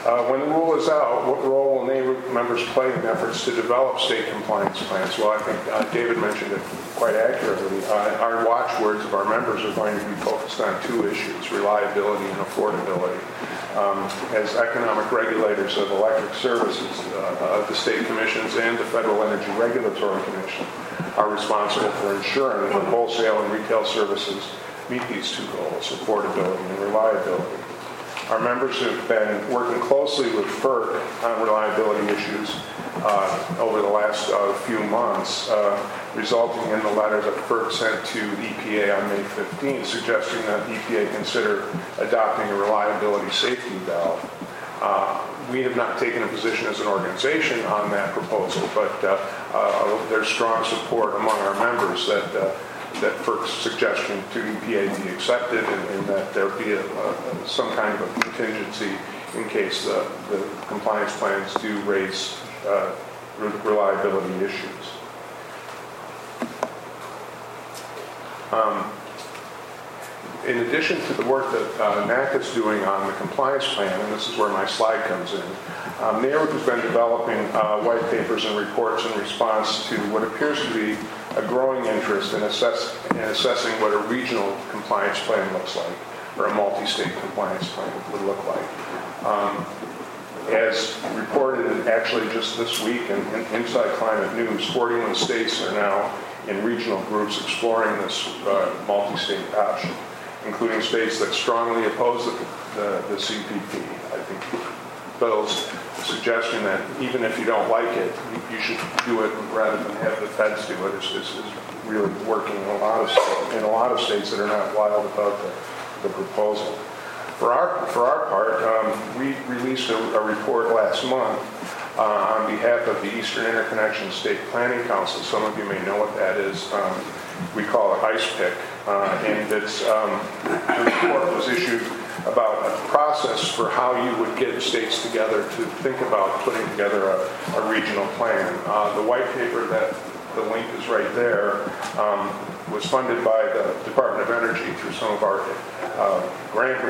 Uh, when the rule is out, what role will NARUC members play in efforts to develop state compliance plans? Well, I think uh, David mentioned it quite accurately. Uh, our watchwords of our members are going to be focused on two issues, reliability and affordability. Um, as economic regulators of electric services, uh, the state commissions and the Federal Energy Regulatory Commission are responsible for ensuring that wholesale and retail services meet these two goals, affordability and reliability. Our members have been working closely with FERC on reliability issues uh, over the last uh, few months, uh, resulting in the letter that FERC sent to EPA on May 15, suggesting that EPA consider adopting a reliability safety valve. Uh, we have not taken a position as an organization on that proposal, but uh, uh, there's strong support among our members that that FERC's suggestion to EPA be accepted and, and that there be a, a, some kind of a contingency in case the, the compliance plans do raise uh, reliability issues. Um, in addition to the work that uh, NAC is doing on the compliance plan, and this is where my slide comes in, um, NARUC has been developing uh, white papers and reports in response to what appears to be a growing interest in, assess, in assessing what a regional compliance plan looks like, or a multi-state compliance plan would look like. Um, as reported actually just this week in, in, Inside Climate News, 41 states are now in regional groups exploring this uh, multi-state option, including states that strongly oppose the, the, the CPP. I think Bill's suggestion that even if you don't like it, you should do it rather than have the feds do it is, is, is really working in a lot of in a lot of states that are not wild about the, the proposal. For our for our part, um, we released a, a, report last month uh, on behalf of the Eastern Interconnection State Planning Council. Some of you may know what that is. Um, we call it uh, and it's um, the report was issued about a process for how you would get states together to think about putting together a, a regional plan. Uh, the white paper that the link is right there um, was funded by the Department of Energy through some of our uh, grant,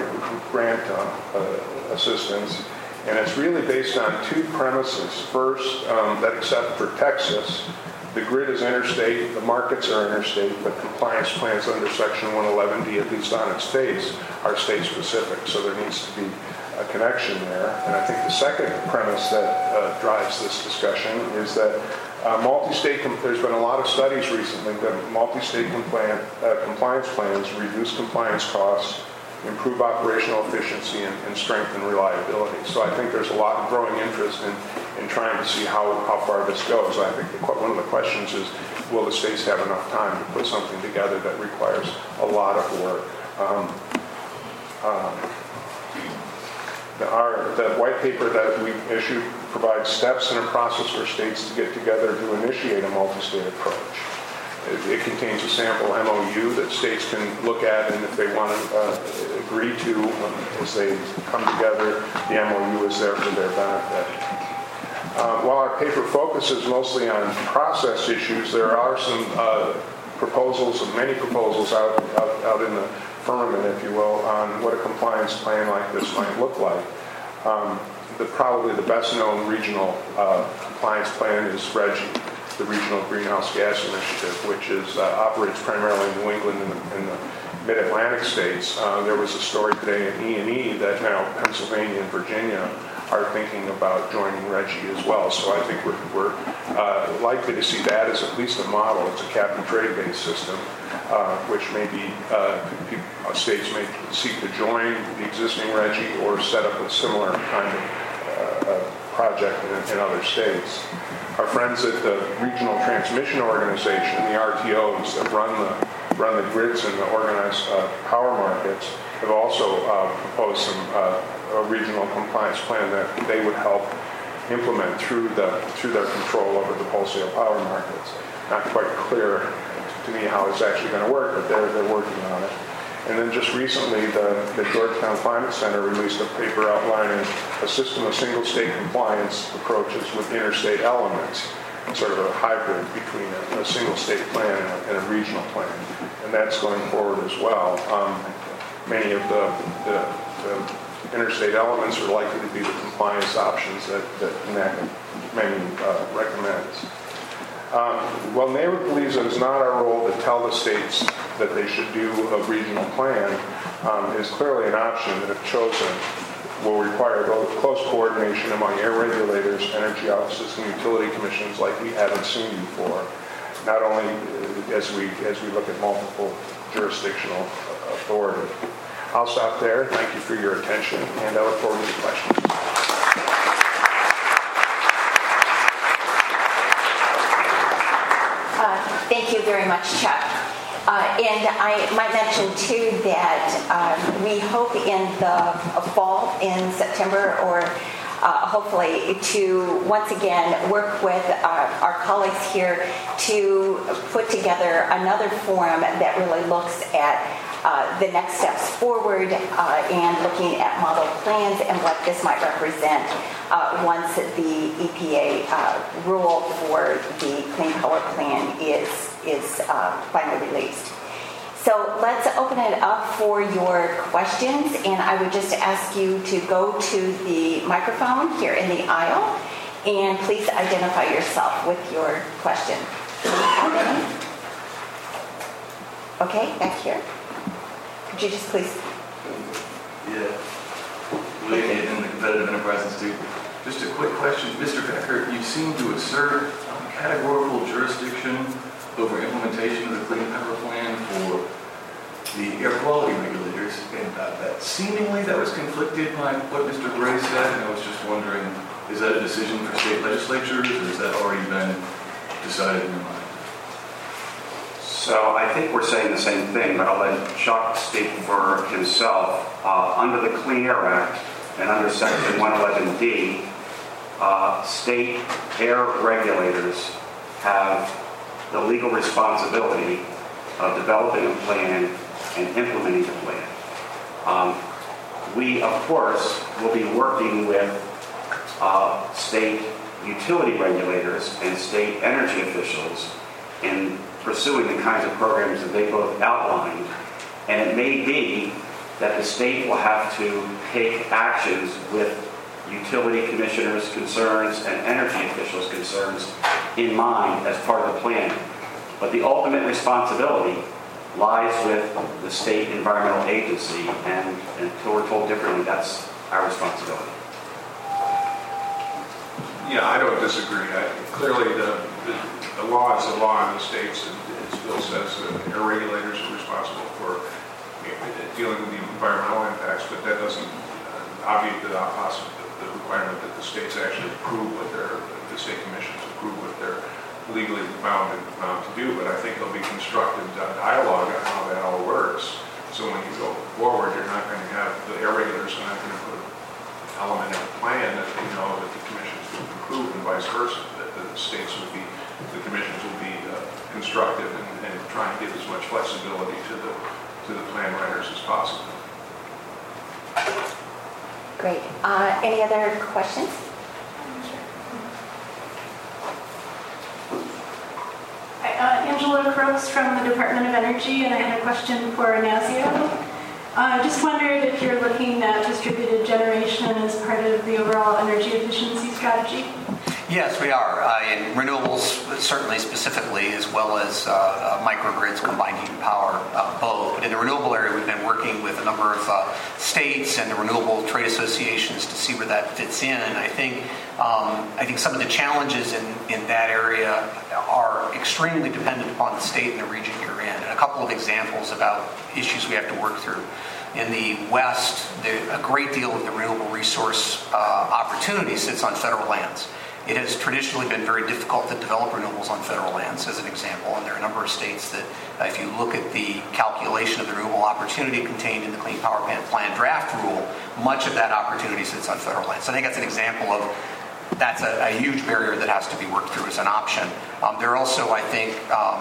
grant uh, uh, assistance. And it's really based on two premises. First, um, that except for Texas, the grid is interstate, the markets are interstate, but compliance plans under Section 111D, at least on its face, are state specific. So there needs to be a connection there. And I think the second premise that uh, drives this discussion is that uh, multi-state, there's been a lot of studies recently that multi-state uh, compliance plans reduce compliance costs, improve operational efficiency, and, and strengthen reliability. So I think there's a lot of growing interest in in trying to see how, how far this goes. I think the, one of the questions is, will the states have enough time to put something together that requires a lot of work? Um, um, the, our, the white paper that we issued provides steps and a process for states to get together to initiate a multi-state approach. It, it, contains a sample MOU that states can look at, and if they want to uh, agree to um, as they come together, the MOU is there for their benefit. Uh, while our paper focuses mostly on process issues, there are some uh, proposals, many proposals out, out, out, in the firmament, if you will, on what a compliance plan like this might look like. Um, the, probably the best known regional uh, compliance plan is RGGI, the Regional Greenhouse Gas Initiative, which is, uh, operates primarily in New England and the, the mid-Atlantic states. Uh, there was a story today in E&E that now Pennsylvania and Virginia are thinking about joining RGGI as well. So I think we're, we're uh, likely to see that as at least a model. It's a cap and trade based system, uh, which maybe uh, uh, states may seek to join the existing RGGI or set up a similar kind of uh, project in, in, other states. Our friends at the Regional Transmission Organization, the RTOs that run the run the grids and the organized uh, power markets, have also proposed some a regional compliance plan that they would help implement through the through their control over the wholesale power markets. Not quite clear to me how it's actually going to work, but they're they're working on it. And then just recently, the, the Georgetown Climate Center released a paper outlining a system of single state compliance approaches with interstate elements, sort of a hybrid between a, a single state plan and a, and a, regional plan. And that's going forward as well. Um, many of the, the, the, interstate elements are likely to be the compliance options that, that many uh, recommends. Um, well, NARUC believes it's not our role to tell the states that they should do a regional plan. Um, is clearly an option that, if chosen, will require close coordination among air regulators, energy offices, and utility commissions like we haven't seen before. Not only uh, as we as we look at multiple jurisdictional authority. I'll stop there. Thank you for your attention, and I look forward to questions. Thank you very much, Chuck. Uh, and I might mention too that um, we hope in the fall, in September, or uh, hopefully to once again work with uh, our colleagues here to put together another forum that really looks at uh, the next steps forward uh, and looking at model plans and what this might represent uh, once the EPA uh, rule for the Clean Power Plan is, is finally released. So let's open it up for your questions, and I would just ask you to go to the microphone here in the aisle, and please identify yourself with your question. Okay, back here. Could you just please? Yeah. William in the Competitive Enterprise Institute. Just a quick question. Mr. Becker, you seem to assert categorical jurisdiction over implementation of the Clean Power Plan for the air quality regulators. And uh, that seemingly that was conflicted by what Mr. Gray said. And I was just wondering, is that a decision for state legislatures or has that already been decided in your mind? So I think we're saying the same thing, but I'll let Chuck speak for himself. Uh, under the Clean Air Act and under Section 111D, uh, state air regulators have the legal responsibility of developing a plan and implementing the plan. Um, we, of course, will be working with uh, state utility regulators and state energy officials in pursuing the kinds of programs that they both outlined. And it may be that the state will have to take actions with utility commissioners' concerns and energy officials' concerns in mind as part of the plan. But the ultimate responsibility lies with the state environmental agency, and until we're told differently, that's our responsibility. Yeah, I don't disagree. I, clearly, the, the the law is the law in the states, and as Bill says, the air regulators are responsible for dealing with the environmental impacts, but that doesn't uh, obviate the, the requirement that the states actually approve what their, the state commissions approve what they're legally bound and bound to do. But I think there'll be constructive dialogue on how that all works. So when you go forward, you're not going to have, the air regulators are not going to put an element in the plan that they know that the commissions will approve and vice versa, that the states would be commissions will be uh, constructive and, and try and give as much flexibility to the to the plan writers as possible. Great. Uh, any other questions? Uh, Angela Crooks from the Department of Energy, and I had a question for NASEO. I uh, just wondered if you're looking at distributed generation as part of the overall energy efficiency strategy. Yes, we are. Uh, in renewables, certainly specifically, as well as uh, uh, microgrids, combined heat and power, uh, both. But in the renewable area, we've been working with a number of uh, states and the renewable trade associations to see where that fits in. And I think um, I think some of the challenges in, in that area are extremely dependent upon the state and the region you're in. And a couple of examples about issues we have to work through in the West, the, a great deal of the renewable resource uh, opportunity sits on federal lands. It has traditionally been very difficult to develop renewables on federal lands, as an example, and there are a number of states that, uh, if you look at the calculation of the renewable opportunity contained in the Clean Power Plan draft rule, much of that opportunity sits on federal lands. So I think that's an example of that's a, a, huge barrier that has to be worked through as an option. Um, there are also, I think, um,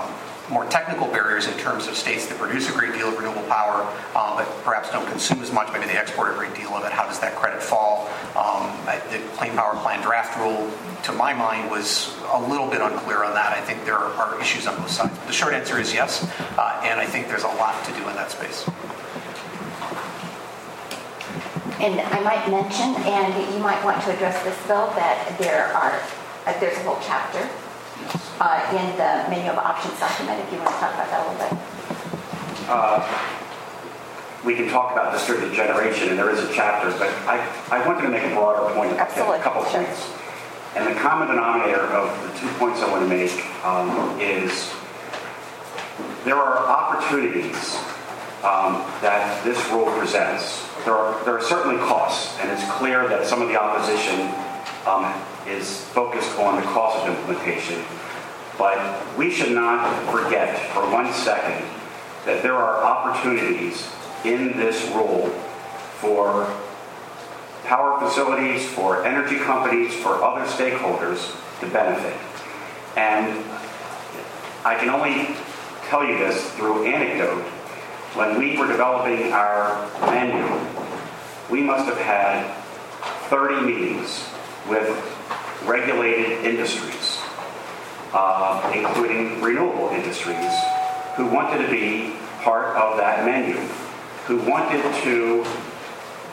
more technical barriers in terms of states that produce a great deal of renewable power, um, but perhaps don't consume as much. Maybe they export a great deal of it. How does that credit fall? Um, the Clean Power Plan draft rule, to my mind, was a little bit unclear on that. I think there are issues on both sides. The short answer is yes, uh, and I think there's a lot to do in that space. And I might mention, and you might want to address this, Bill, that there are uh, there's a whole chapter uh, in the menu of options document. If you want to talk about that a little bit. Uh, we can talk about distributed generation, and there is a chapter, but I, I wanted to make a broader point, Absolutely. a couple sure. points. And the common denominator of the two points I want to make um, is there are opportunities um, that this rule presents. There are, there are certainly costs, and it's clear that some of the opposition um, is focused on the cost of implementation. But we should not forget for one second that there are opportunities in this rule for power facilities, for energy companies, for other stakeholders to benefit. And I can only tell you this through anecdote when we were developing our menu, we must have had 30 meetings with regulated industries, uh, including renewable industries, who wanted to be part of that menu, who wanted to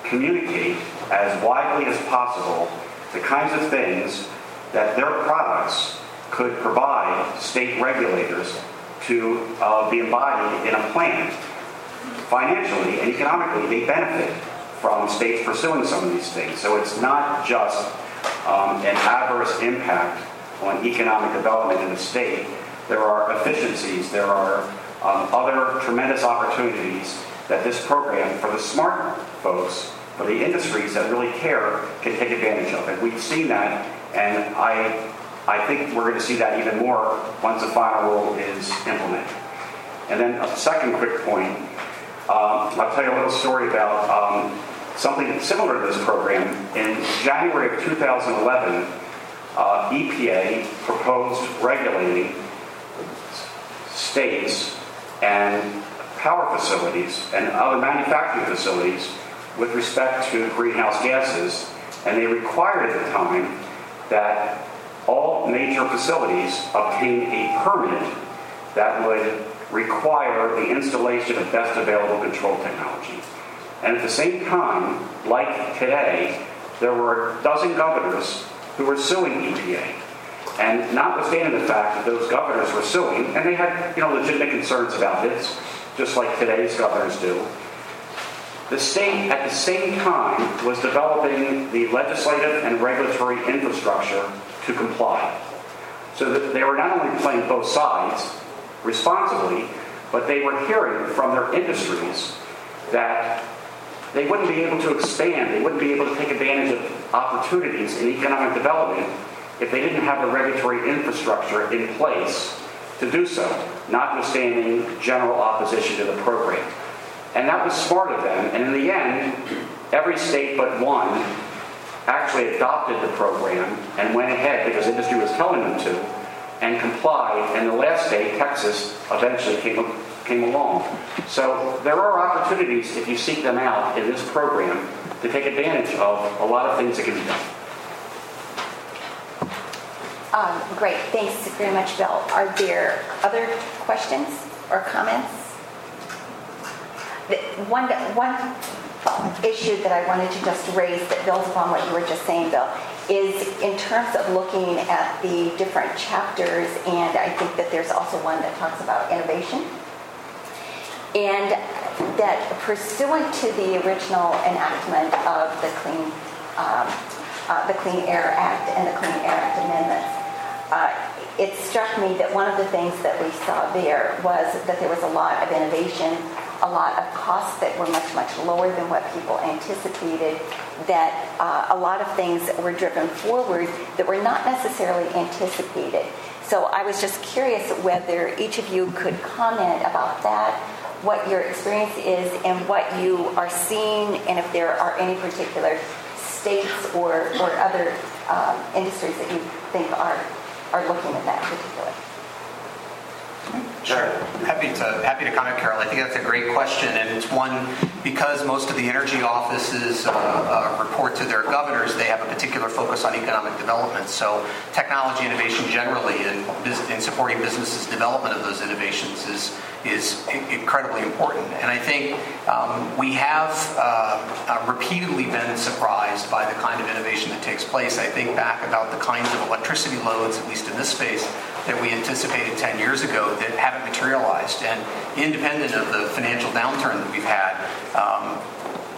communicate as widely as possible the kinds of things that their products could provide state regulators to uh, be embodied in a plan financially and economically, they benefit from states pursuing some of these things. So it's not just um, an adverse impact on economic development in the state. There are efficiencies, there are um, other tremendous opportunities that this program, for the smart folks, for the industries that really care, can take advantage of. And we've seen that, and I, I think we're going to see that even more once the final rule is implemented. And then a second quick point um, I'll tell you a little story about um, something similar to this program. In January of 2011, uh, EPA proposed regulating states and power facilities and other manufacturing facilities with respect to greenhouse gases, and they required at the time that all major facilities obtain a permit that would require the installation of best available control technology. And at the same time, like today, there were a dozen governors who were suing EPA. And notwithstanding the fact that those governors were suing, and they had you know, legitimate concerns about this, just like today's governors do, the state at the same time was developing the legislative and regulatory infrastructure to comply. So that they were not only playing both sides, responsibly, but they were hearing from their industries that they wouldn't be able to expand, they wouldn't be able to take advantage of opportunities in economic development if they didn't have the regulatory infrastructure in place to do so, notwithstanding general opposition to the program. And that was smart of them. And in the end, every state but one actually adopted the program and went ahead because industry was telling them to and complied, and the last state, Texas, eventually came, came along. So there are opportunities, if you seek them out in this program, to take advantage of a lot of things that can be done. Um, great, thanks very much, Bill. Are there other questions or comments? One, one issue that I wanted to just raise that builds upon what you were just saying, Bill, is in terms of looking at the different chapters, and I think that there's also one that talks about innovation. And that pursuant to the original enactment of the Clean, um, uh, the Clean Air Act and the Clean Air Act amendments, uh, it struck me that one of the things that we saw there was that there was a lot of innovation a lot of costs that were much, much lower than what people anticipated, that uh, a lot of things were driven forward that were not necessarily anticipated. So I was just curious whether each of you could comment about that, what your experience is, and what you are seeing, and if there are any particular states or, or other um, industries that you think are, are looking at that particularly? Sure. Happy to, happy to comment, Carol. I think that's a great question, and it's one, because most of the energy offices uh, uh, report to their governors, they have a particular focus on economic development. So technology innovation generally and in supporting businesses' development of those innovations is, is incredibly important. And I think um, we have uh, uh, repeatedly been surprised by the kind of innovation that takes place. I think back about the kinds of electricity loads, at least in this space, that we anticipated 10 years ago that haven't materialized. And independent of the financial downturn that we've had, um,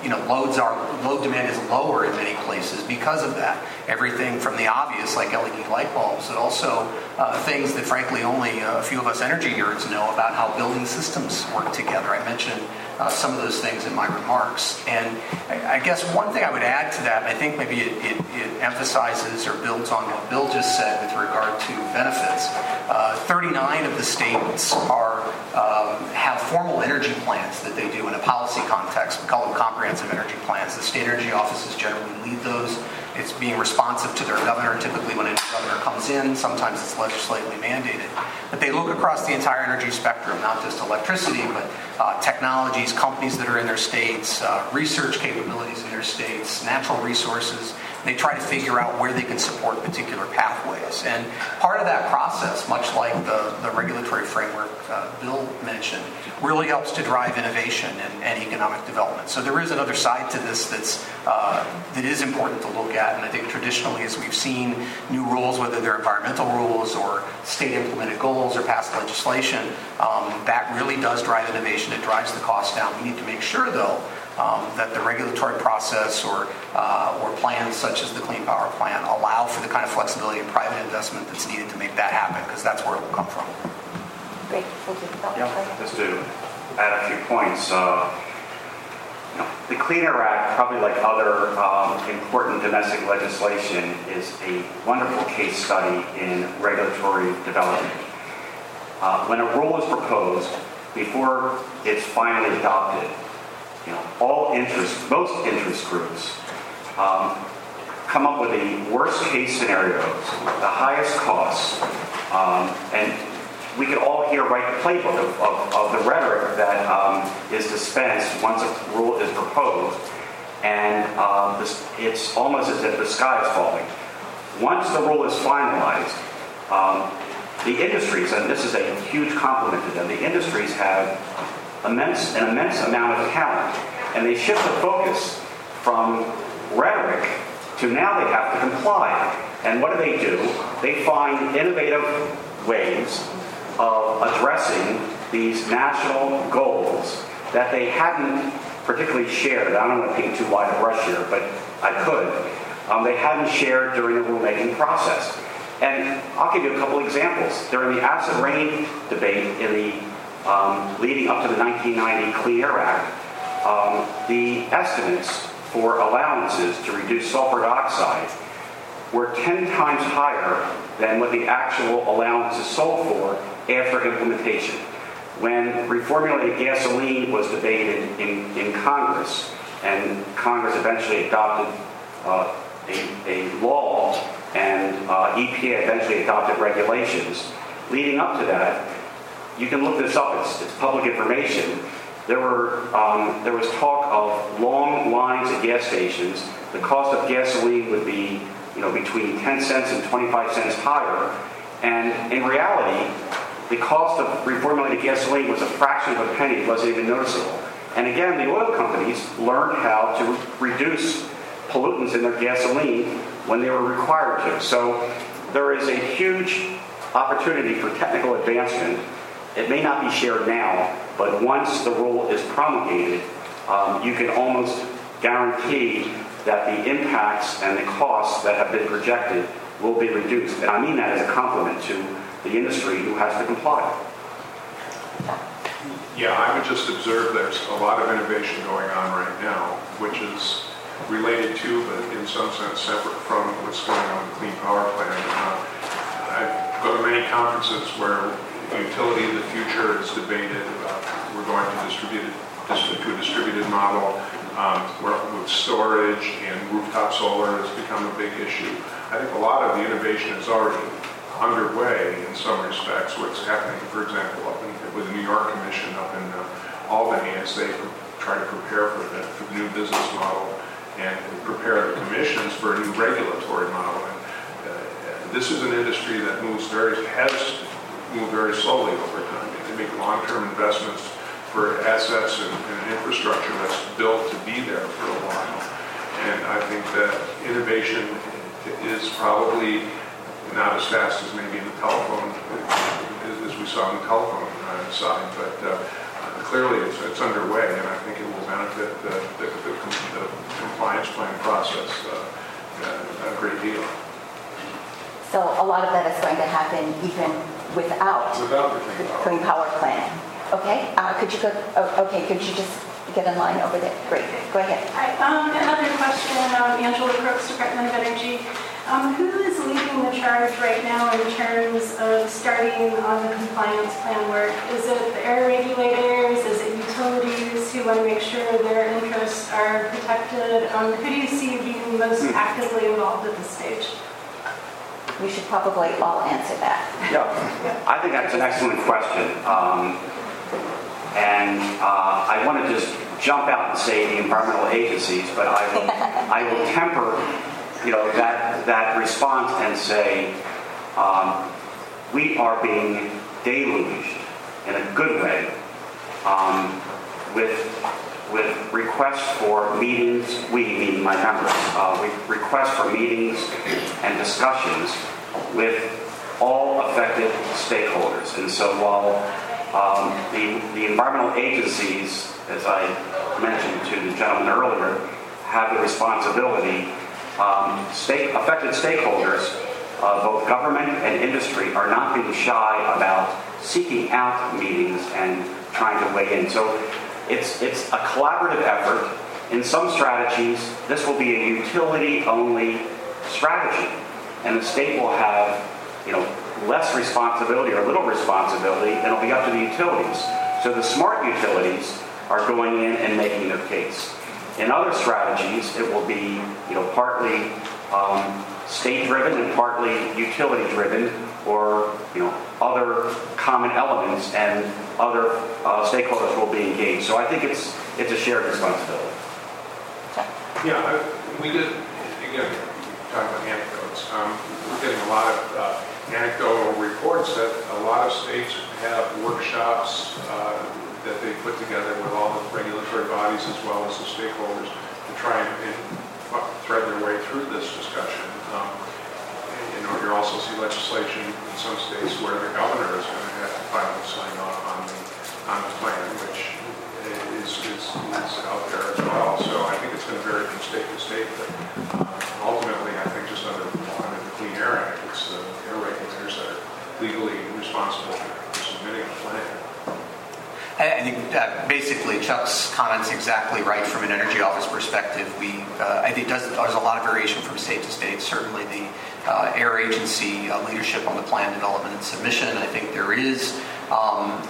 you know, loads are load demand is lower in many places because of that. Everything from the obvious, like LED light bulbs, but also uh, things that, frankly, only a few of us energy nerds know about how building systems work together. I mentioned uh, some of those things in my remarks, and I, I, guess one thing I would add to that, and I think maybe it, it, it emphasizes or builds on what Bill just said with regard to benefits. Uh, 39 of the states are um, have formal energy plans that they do in a policy context. We call them comprehensive energy plans. The state energy offices generally lead those. It's being responsive to their governor. Typically, when a new governor comes in, sometimes it's legislatively mandated. But they look across the entire energy spectrum, not just electricity, but uh, technologies, companies that are in their states, uh, research capabilities in their states, natural resources. They try to figure out where they can support particular pathways. And part of that process, much like the, the regulatory framework uh, Bill mentioned, really helps to drive innovation and, and, economic development. So there is another side to this that's, uh, that is important to look at. And I think traditionally, as we've seen new rules, whether they're environmental rules or state implemented goals or passed legislation, um, that really does drive innovation. It drives the cost down. We need to make sure, though, um, that the regulatory process or, uh, or plans such as the Clean Power Plan allow for the kind of flexibility and private investment that's needed to make that happen, because that's where it will come from. Great, thank you. Yeah, just to add a few points. Uh, you know, the Clean Air Act, probably like other um, important domestic legislation, is a wonderful case study in regulatory development. Uh, when a rule is proposed, before it's finally adopted, you know, all interest, most interest groups um, come up with the worst case scenarios, the highest costs, um, and we could all here write the playbook of, of, of the rhetoric that um, is dispensed once a rule is proposed, and um, this, it's almost as if the sky is falling. Once the rule is finalized, um, the industries, and this is a huge compliment to them, the industries have immense, an immense amount of talent, and they shift the focus from rhetoric to now they have to comply. And what do they do? They find innovative ways of addressing these national goals that they hadn't particularly shared. I don't want to paint too wide a brush here, but I could. Um, they hadn't shared during the rulemaking process. And I'll give you a couple examples. During the acid rain debate in the um, leading up to the 1990 Clean Air Act, um, the estimates for allowances to reduce sulfur dioxide were 10 times higher than what the actual allowance is sold for after implementation. When reformulated gasoline was debated in, in Congress, and Congress eventually adopted uh, a, a, law and uh, EPA eventually adopted regulations, leading up to that, you can look this up, it's, it's public information. There, were, um, there was talk of long lines at gas stations. The cost of gasoline would be you know, between 10 cents and 25 cents higher. And in reality, the cost of reformulated gasoline was a fraction of a penny. It wasn't even noticeable. And again, the oil companies learned how to reduce pollutants in their gasoline when they were required to. So there is a huge opportunity for technical advancement it may not be shared now, but once the rule is promulgated, um, you can almost guarantee that the impacts and the costs that have been projected will be reduced. And I mean that as a compliment to the industry who has to comply. Yeah, I would just observe there's a lot of innovation going on right now, which is related to, but in some sense separate from what's going on with the Clean Power Plan. Uh, I go to many conferences where utility of the future is debated. Uh, we're going to distribute to a distributed model. um, with storage and rooftop solar has become a big issue. I think a lot of the innovation is already underway in some respects. What's happening, for example, up in, with the New York Commission up in uh, Albany as they try to prepare for the, for the new business model and prepare the commissions for a new regulatory model. And uh, this is an industry that moves very, has moved very slowly over time. They make long-term investments for assets and, and infrastructure that's built to be there for a while. And I think that innovation is probably not as fast as maybe in the telephone, as, as we saw in the telephone uh, side, but uh, clearly it's, it's underway, and I think it will benefit the, the, the, the compliance plan process uh, a great deal. So a lot of that is going to happen even without Without the the clean power. clean power plan. Okay, uh, could you go, oh, okay, could you just get in line over there? Great, go ahead. Hi, um, another question, um, Angela Crooks, Department of Energy. Um, who is leading the charge right now in terms of starting on the compliance plan work? Is it the air regulators? Is it utilities who want to make sure their interests are protected? Um, who do you see being most actively involved at this stage? We should probably all answer that. Yeah, I think that's an excellent question. Um, and uh, I want to just jump out and say the environmental agencies, but I will, I will temper, you know, that that response and say um, we are being deluged in a good way um, with with requests for meetings. We, meaning my members, uh, we requests for meetings and discussions with all affected stakeholders. And so while um, the, the environmental agencies, as I mentioned to the gentleman earlier, have the responsibility, um, stake, affected stakeholders, uh, both government and industry, are not being shy about seeking out meetings and trying to weigh in. So it's, it's a collaborative effort. In some strategies, this will be a utility-only strategy, and the state will have, you know, less responsibility or little responsibility, and it'll be up to the utilities. So the smart utilities are going in and making their case. In other strategies, it will be, you know, partly um, state-driven and partly utility-driven, or you know, other common elements, and other uh, stakeholders will be engaged. So I think it's it's a shared responsibility. Yeah, I, we did, again, talking about anecdotes, um, we're getting a lot of uh, anecdotal reports that a lot of states have workshops uh, that they put together with all the regulatory bodies as well as the stakeholders to try and, and thread their way through this discussion. Um, and, you know, you also see legislation in some states where the governor is going to have to finally sign off on the, on the plan, which is, is, is out there as well. So I think it's going to vary from state to state, but uh, ultimately, I think just under, under the Clean Air Act, it's the air regulators that are legally responsible for submitting a plan. I think uh, basically Chuck's comments exactly right from an energy office perspective. We, uh, I think does, there's a lot of variation from state to state. Certainly the air agency uh, leadership on the plan development and submission. I think there is um,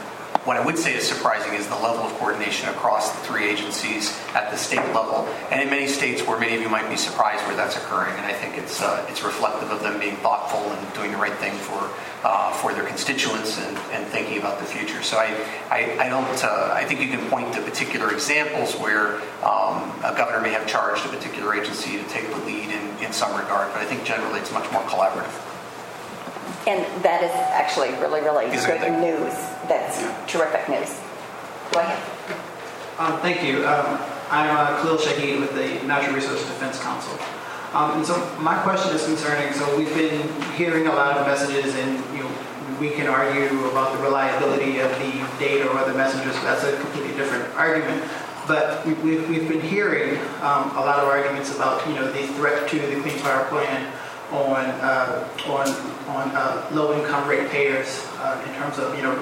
what I would say is surprising is the level of coordination across the three agencies at the state level, and in many states where many of you might be surprised where that's occurring. And I think it's uh, it's reflective of them being thoughtful and doing the right thing for uh, for their constituents and, and thinking about the future. So I I, I don't uh, I think you can point to particular examples where um, a governor may have charged a particular agency to take the lead in, in some regard, but I think generally it's much more collaborative. And that is actually really, really Is good it? news. That's terrific news. Go ahead. Um, thank you. Um, I'm uh, Khalil Shahid with the Natural Resource Defense Council. Um, and so my question is concerning, so we've been hearing a lot of messages and you know, we can argue about the reliability of the data or the messages. That's a completely different argument. But we- we've, we've been hearing um, a lot of arguments about, you know, the threat to the Clean Power Plan on, uh, on, on uh, low-income ratepayers uh, in terms of, you know,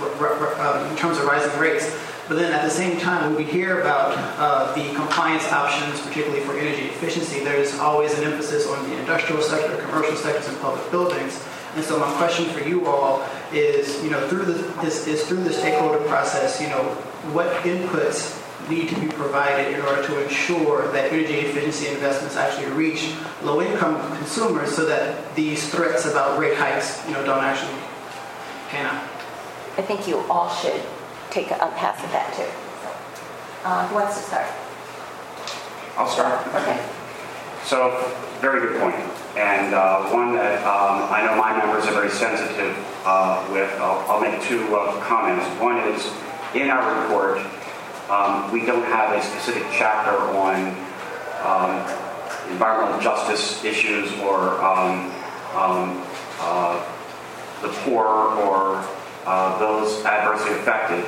uh, in terms of rising rates. But then at the same time, when we hear about uh, the compliance options, particularly for energy efficiency, there's always an emphasis on the industrial sector, commercial sectors, and public buildings. And so my question for you all is, you know, through the, this is through the stakeholder process, you know, what inputs need to be provided in order to ensure that energy efficiency investments actually reach low-income consumers so that these threats about rate hikes, you know, don't actually pan out? I think you all should take a pass at that too. Uh, Who wants to start? I'll start. Okay. So, very good point. And uh, one that um, I know my members are very sensitive uh, with. I'll, I'll make two uh, comments. One is, in our report, um, we don't have a specific chapter on um, environmental justice issues or um, um, uh, the poor or uh, those adversely affected.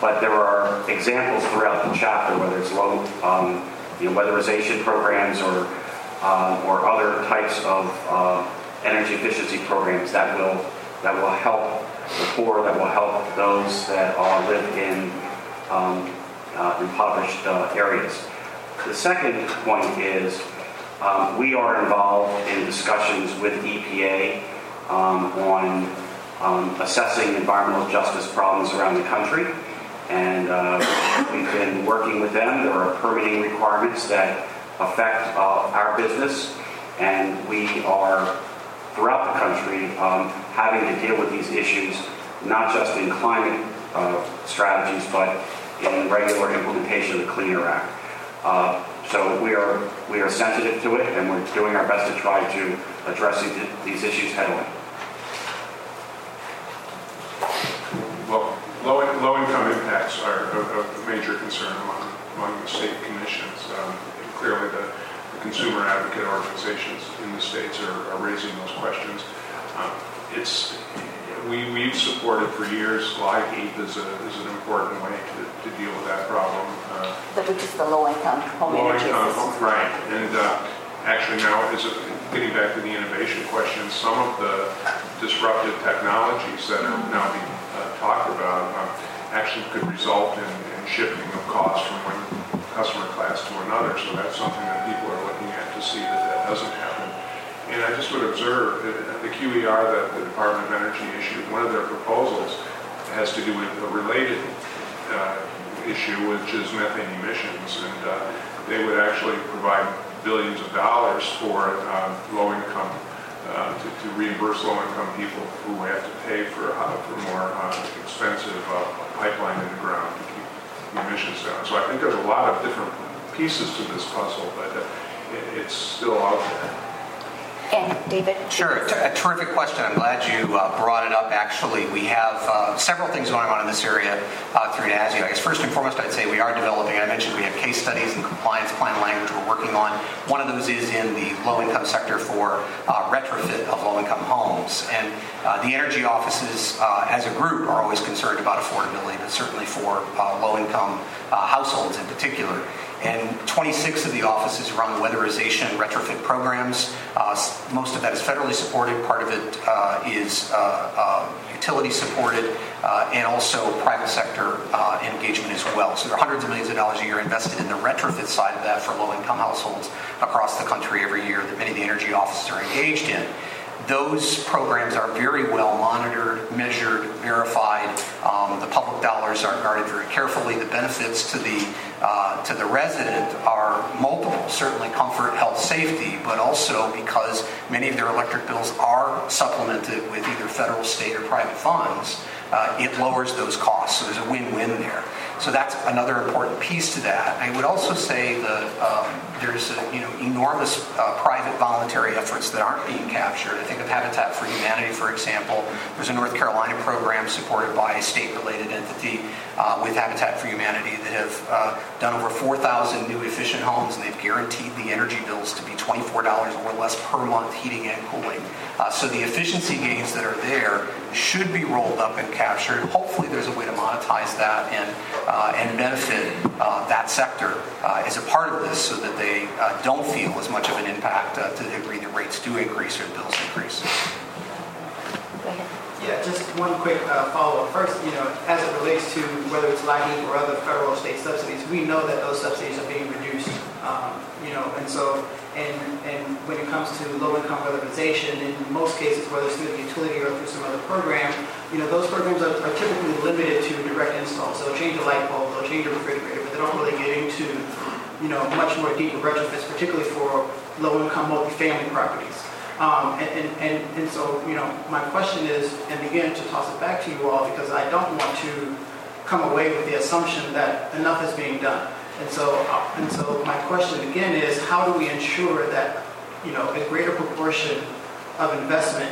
But there are examples throughout the chapter, whether it's low, um, you know, weatherization programs or um, or other types of uh, energy efficiency programs that will that will help the poor, that will help those that live in um, uh, impoverished uh, areas. The second point is um, we are involved in discussions with EPA um, on um, assessing environmental justice problems around the country. And uh, we've been working with them. There are permitting requirements that affect uh, our business, and we are throughout the country um, having to deal with these issues, not just in climate uh, strategies, but in regular implementation of the Clean Air Act. Uh, so we are we are sensitive to it, and we're doing our best to try to address these, issues head on. Well, low, low-income impacts are a, a major concern among, among the state commissions. Um, clearly, the, the consumer advocate organizations in the states are, are raising those questions. Um, it's we, we've supported for years LIHEAP is, a, is an important way to, to deal with that problem. Uh, which is the low-income home energy Low-income, assistance. Right, and uh, actually now, is getting back to the innovation question, some of the disruptive technologies that are now being uh, talked about uh, actually could result in in shifting of costs from one customer class to another, so that's something that people are looking at to see that that doesn't happen. And I just would observe that the QER that the Department of Energy issued, one of their proposals has to do with a related uh, issue, which is methane emissions. And uh, they would actually provide billions of dollars for uh, low-income, uh, to to reimburse low-income people who have to pay for uh, for more uh, expensive uh, pipeline in the ground to keep the emissions down. So I think there's a lot of different pieces to this puzzle, but it- it's still out there. And David? Sure, a terrific question. I'm glad you uh, brought it up. Actually, we have uh, several things going on in this area uh, through NASEO. I guess first and foremost, I'd say we are developing. I mentioned we have case studies and compliance plan language we're working on. One of those is in the low-income sector for uh, retrofit of low-income homes. And uh, the energy offices, uh, as a group, are always concerned about affordability, but certainly for low-income uh, households in particular. And 26 of the offices run weatherization retrofit programs. Uh, most of that is federally supported. Part of it uh, is uh, uh, utility supported, uh, and also private sector uh, engagement as well. So there are hundreds of millions of dollars a year invested in the retrofit side of that for low-income households across the country every year that many of the energy offices are engaged in. Those programs are very well monitored, measured, verified. Um, the public dollars are guarded very carefully. The benefits to the uh, to the resident are multiple. Certainly, comfort, health, safety, but also because many of their electric bills are supplemented with either federal, state, or private funds. Uh, it lowers those costs. So there's a win-win there. So that's another important piece to that. I would also say that um, there's a, you know enormous uh, private voluntary efforts that aren't being captured. I think of Habitat for Humanity, for example. There's a North Carolina program supported by a state-related entity uh, with Habitat for Humanity that have uh, done over 4,000 new efficient homes, and they've guaranteed the energy bills to be $24 or less per month heating and cooling. Uh, so the efficiency gains that are there should be rolled up and captured. Hopefully, there's a way to monetize that and and benefit uh, that sector uh, as a part of this, so that they uh, don't feel as much of an impact uh, to the degree that rates do increase or bills increase. Go ahead. Yeah, just one quick uh, follow-up. First, you know, as it relates to whether it's LIHEAP or other federal or state subsidies, we know that those subsidies are being reduced. Um, you know, and so, and and when it comes to low-income weatherization, in most cases, whether it's through the utility or through some other program, you know, those programs are, are typically limited to direct installs. So they'll change a light bulb, they'll change a refrigerator, but they don't really get into, you know, much more deeper retrofits, particularly for low-income multifamily properties. Um, and, and, and, and so, you know, my question is, and again, to toss it back to you all, because I don't want to come away with the assumption that enough is being done. And so, uh, and so my question again is, how do we ensure that, you know, a greater proportion of investment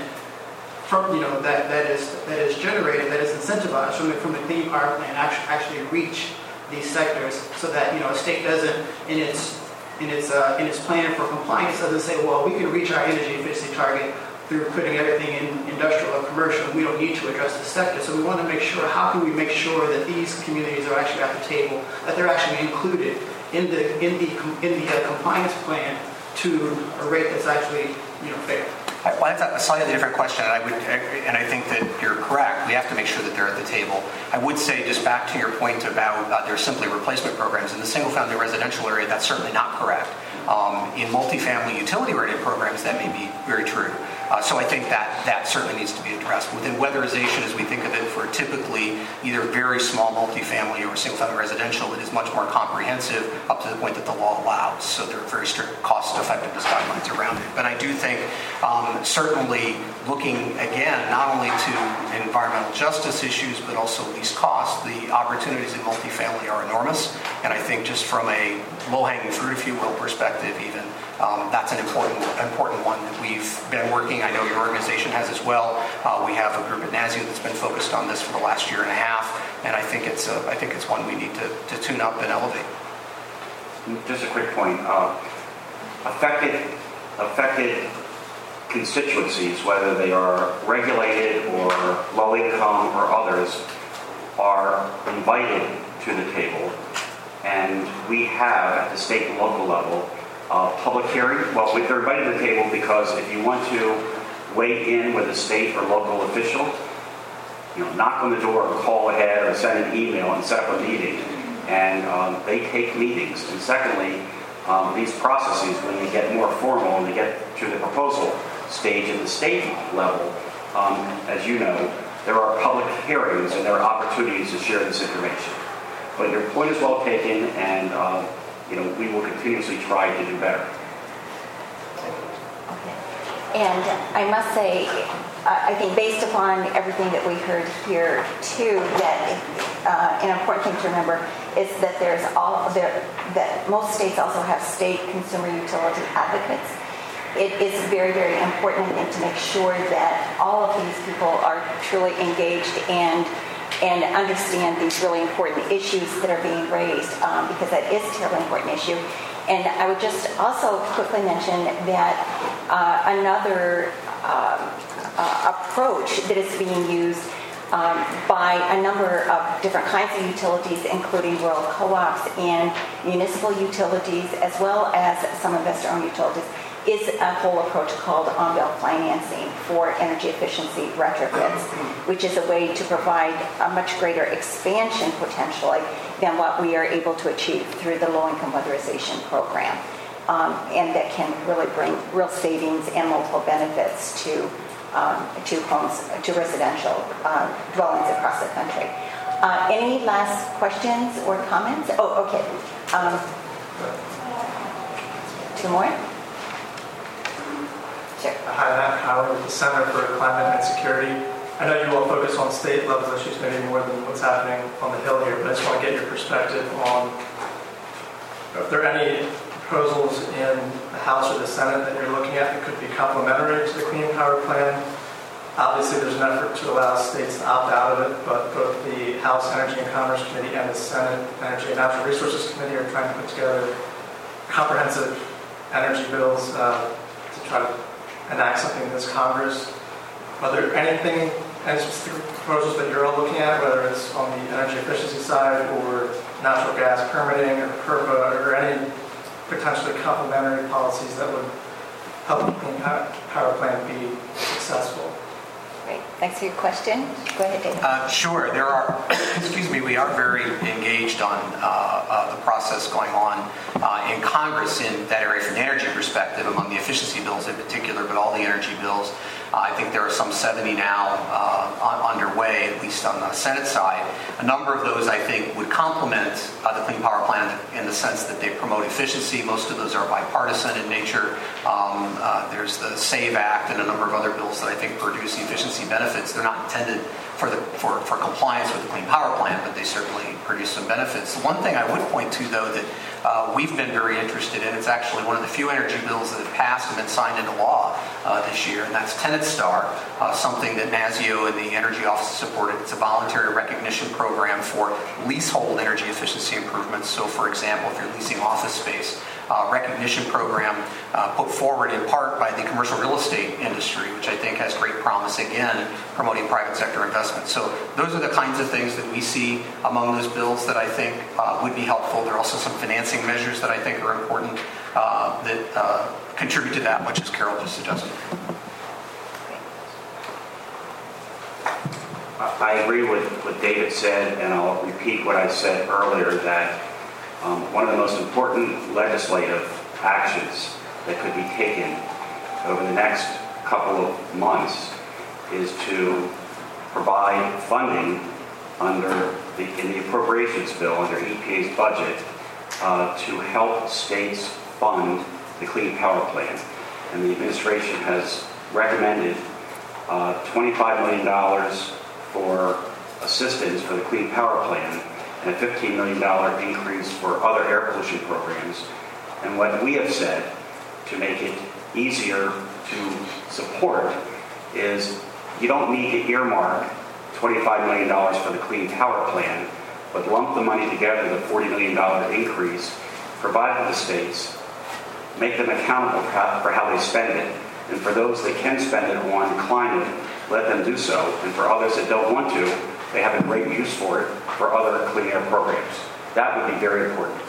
from, you know, that, that is, that is generated, that is incentivized from the, from the clean power plan actually, actually reach these sectors so that, you know, a state doesn't, in its, in its, uh, in its plan for compliance, doesn't say, well, we can reach our energy efficiency target through putting everything in industrial or commercial. We don't need to address the sector. So we want to make sure, how can we make sure that these communities are actually at the table, that they're actually included in the, in the, in the uh, compliance plan to a rate that's actually, you know, fair. Well, that's a slightly different question, and I would, and I think that you're correct. We have to make sure that they're at the table. I would say, just back to your point about uh, there's simply replacement programs in the single-family residential area. That's certainly not correct. Um, in multifamily utility-rated programs, that may be very true. Uh, so I think that that certainly needs to be addressed. Within weatherization, as we think of it for typically either very small multifamily or single-family residential, it is much more comprehensive up to the point that the law allows. So there are very strict cost-effectiveness guidelines around it. But I do think um, certainly looking again not only to environmental justice issues but also least cost, the opportunities in multifamily are enormous. And I think just from a low-hanging fruit, if you will, perspective, even um, that's an important important one that we've been working. I know your organization has as well. Uh, we have a group at NASEO that's been focused on this for the last year and a half, and I think it's a, I think it's one we need to, to tune up and elevate. Just a quick point. Uh, affected affected constituencies, whether they are regulated or low income or others, are invited to the table. And we have at the state and local level uh, public hearing. Well, they're invited to the table because if you want to weigh in with a state or local official, you know, knock on the door or call ahead or send an email and set up a meeting. And um, they take meetings. And secondly, um, these processes, when they get more formal and they get to the proposal stage at the state level, um, as you know, there are public hearings and there are opportunities to share this information. But your point is well taken, and uh, you know, we will continuously try to do better. Okay. And I must say, I think based upon everything that we heard here too, that uh, an important thing to remember is that there's all there that most states also have state consumer utility advocates. It is very, very important to make sure that all of these people are truly engaged and and understand these really important issues that are being raised um, because that is a terribly important issue. And I would just also quickly mention that uh, another um, uh, approach that is being used um, by a number of different kinds of utilities, including rural co-ops and municipal utilities, as well as some investor-owned utilities, is a whole approach called on-bill financing for energy efficiency retrofits, which is a way to provide a much greater expansion potentially than what we are able to achieve through the low-income weatherization program. Um, and that can really bring real savings and multiple benefits to um, to homes, to residential uh, dwellings across the country. Uh, any last questions or comments? Oh, okay. Um, two more. Sure. Hi, Matt Howard with the Center for Climate and Security. I know you all focus on state level issues maybe more than what's happening on the Hill here, but I just want to get your perspective on if there are any proposals in the House or the Senate that you're looking at that could be complementary to the Clean Power Plan. Obviously, there's an effort to allow states to opt out of it, but both the House Energy and Commerce Committee and the Senate Energy and Natural Resources Committee are trying to put together comprehensive energy bills uh, to try to enact something in this Congress. Are there anything, any specific proposals that you're all looking at, whether it's on the energy efficiency side or natural gas permitting or PURPA or any potentially complementary policies that would help Power Plan be successful? Thanks for your question. Go ahead, David. Uh, sure. There are, excuse me, we are very engaged on uh, uh, the process going on uh, in Congress in that area from an energy perspective, among the efficiency bills in particular, but all the energy bills. I think there are some 70 now uh, underway, at least on the Senate side. A number of those, I think, would complement uh, the Clean Power Plan in the sense that they promote efficiency. Most of those are bipartisan in nature. Um, uh, there's the SAVE Act and a number of other bills that I think produce efficiency benefits. They're not intended for, the, for, for compliance with the Clean Power Plan, but they certainly produce some benefits. One thing I would point to, though, that uh, we've been very interested in, it's actually one of the few energy bills that have passed and been signed into law uh, this year, and that's Tenant Star, uh, something that NASEO and the Energy Office supported. It's a voluntary recognition program for leasehold energy efficiency improvements. So, for example, if you're leasing office space, uh, recognition program uh, put forward in part by the commercial real estate industry, which I think has great promise, again, promoting private sector investment. So those are the kinds of things that we see among those bills that I think uh, would be helpful. There are also some financing measures that I think are important uh, that uh, contribute to that, much as Carol just suggested. I agree with what David said, and I'll repeat what I said earlier that um, one of the most important legislative actions that could be taken over the next couple of months is to provide funding under the, in the appropriations bill under EPA's budget uh, to help states fund the Clean Power Plan. And the administration has recommended uh, $25 million for assistance for the Clean Power Plan and a $15 million increase for other air pollution programs. And what we have said to make it easier to support is you don't need to earmark $25 million for the Clean Power Plan, but lump the money together, the $40 million increase, provide to the states, make them accountable for how they spend it, and for those that can spend it on climate, let them do so, and for others that don't want to, they have a great use for it for other clean air programs. That would be very important.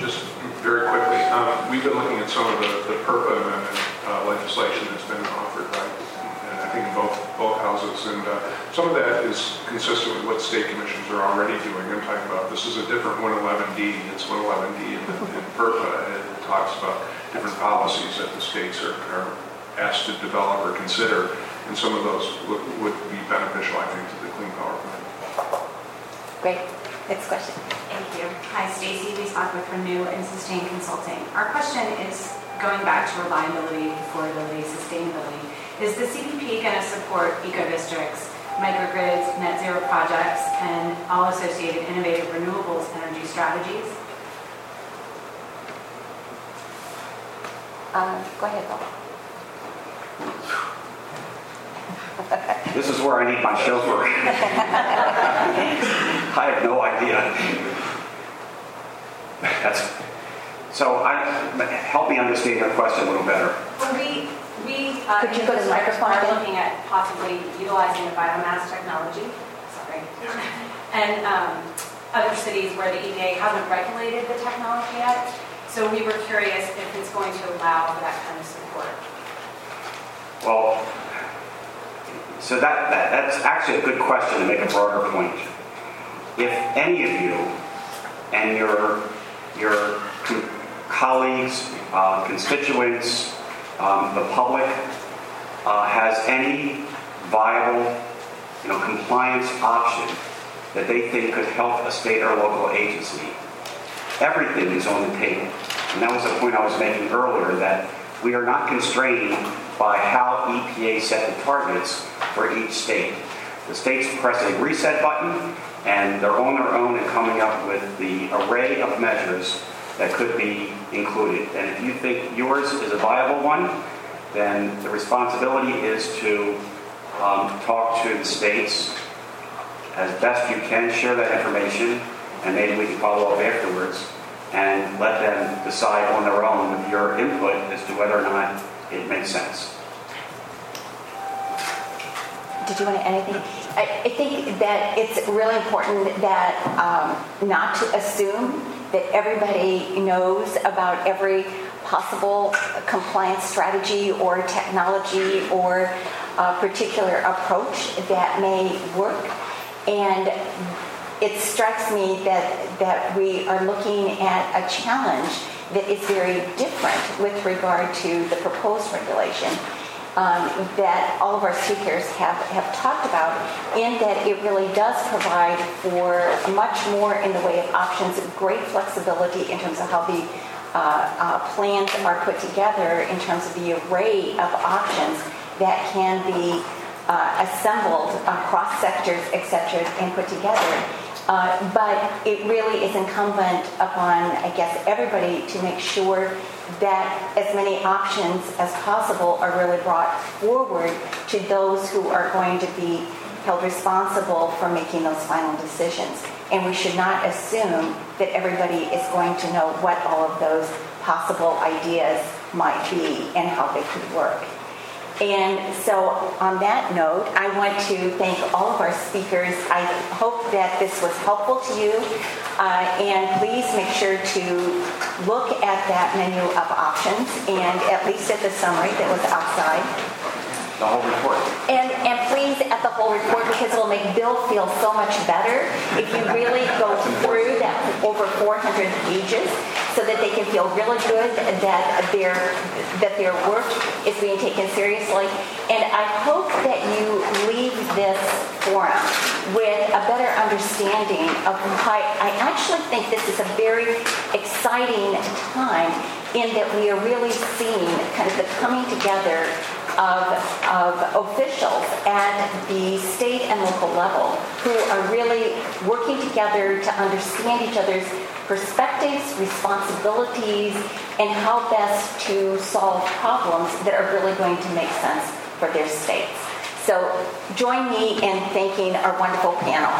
Just very quickly, um, we've been looking at some of the, the PURPA amendment uh, legislation that's been offered? And I think in both both houses, and uh, some of that is consistent with what state commissions are already doing. I'm talking about this is a different 111D. It's 111D in, in PURPA, and it talks about different policies that the states are, are asked to develop or consider and some of those would, would be beneficial, I think, to the Clean Power Plan. Great. Next question. Thank you. Hi, Stacy Leestock with Renew and Sustain Consulting. Our question is going back to reliability, affordability, sustainability. Is the CPP going to support eco-districts, microgrids, net zero projects, and all associated innovative renewables energy strategies? Um, go ahead, Bill. This is where I need my chauffeur. I have no idea. That's so. I help me understand your question a little better. Well, we we uh, Could you go to the microphone are again? looking at possibly utilizing the biomass technology. Sorry, and um, other cities where the EPA hasn't regulated the technology yet. So we were curious if it's going to allow for that kind of support. Well, so that, that, that's actually a good question to make a broader point. If any of you and your, your colleagues, uh, constituents, um, the public uh, has any viable you know, compliance option that they think could help a state or local agency, everything is on the table. And that was the point I was making earlier that we are not constrained by how EPA set the targets for each state. The states press a reset button and they're on their own and coming up with the array of measures that could be included. And if you think yours is a viable one, then the responsibility is to um, talk to the states as best you can, share that information, and maybe we can follow up afterwards and let them decide on their own with your input as to whether or not it makes sense. Did you want to add anything? I, I think that it's really important that um, not to assume that everybody knows about every possible compliance strategy or technology or uh, particular approach that may work. And it strikes me that, that we are looking at a challenge that is very different with regard to the proposed regulation um, that all of our speakers have, have talked about in that it really does provide for much more in the way of options, great flexibility in terms of how the uh, uh, plans are put together in terms of the array of options that can be uh, assembled across sectors, et cetera, and put together. Uh, but it really is incumbent upon, I guess, everybody to make sure that as many options as possible are really brought forward to those who are going to be held responsible for making those final decisions. And we should not assume that everybody is going to know what all of those possible ideas might be and how they could work. And so, on that note, I want to thank all of our speakers. I hope that this was helpful to you. Uh, and please make sure to look at that menu of options and at least at the summary that was outside. The whole report. And, and please at the whole report because it'll make Bill feel so much better if you really go through that over 400 pages so that they can feel really good that their that their work is being taken seriously. And I hope that you leave this forum with a better understanding of why I actually think this is a very exciting time in that we are really seeing kind of the coming together of, of officials at the state and local level who are really working together to understand each other's perspectives, responsibilities, and how best to solve problems that are really going to make sense for their states. So join me in thanking our wonderful panel.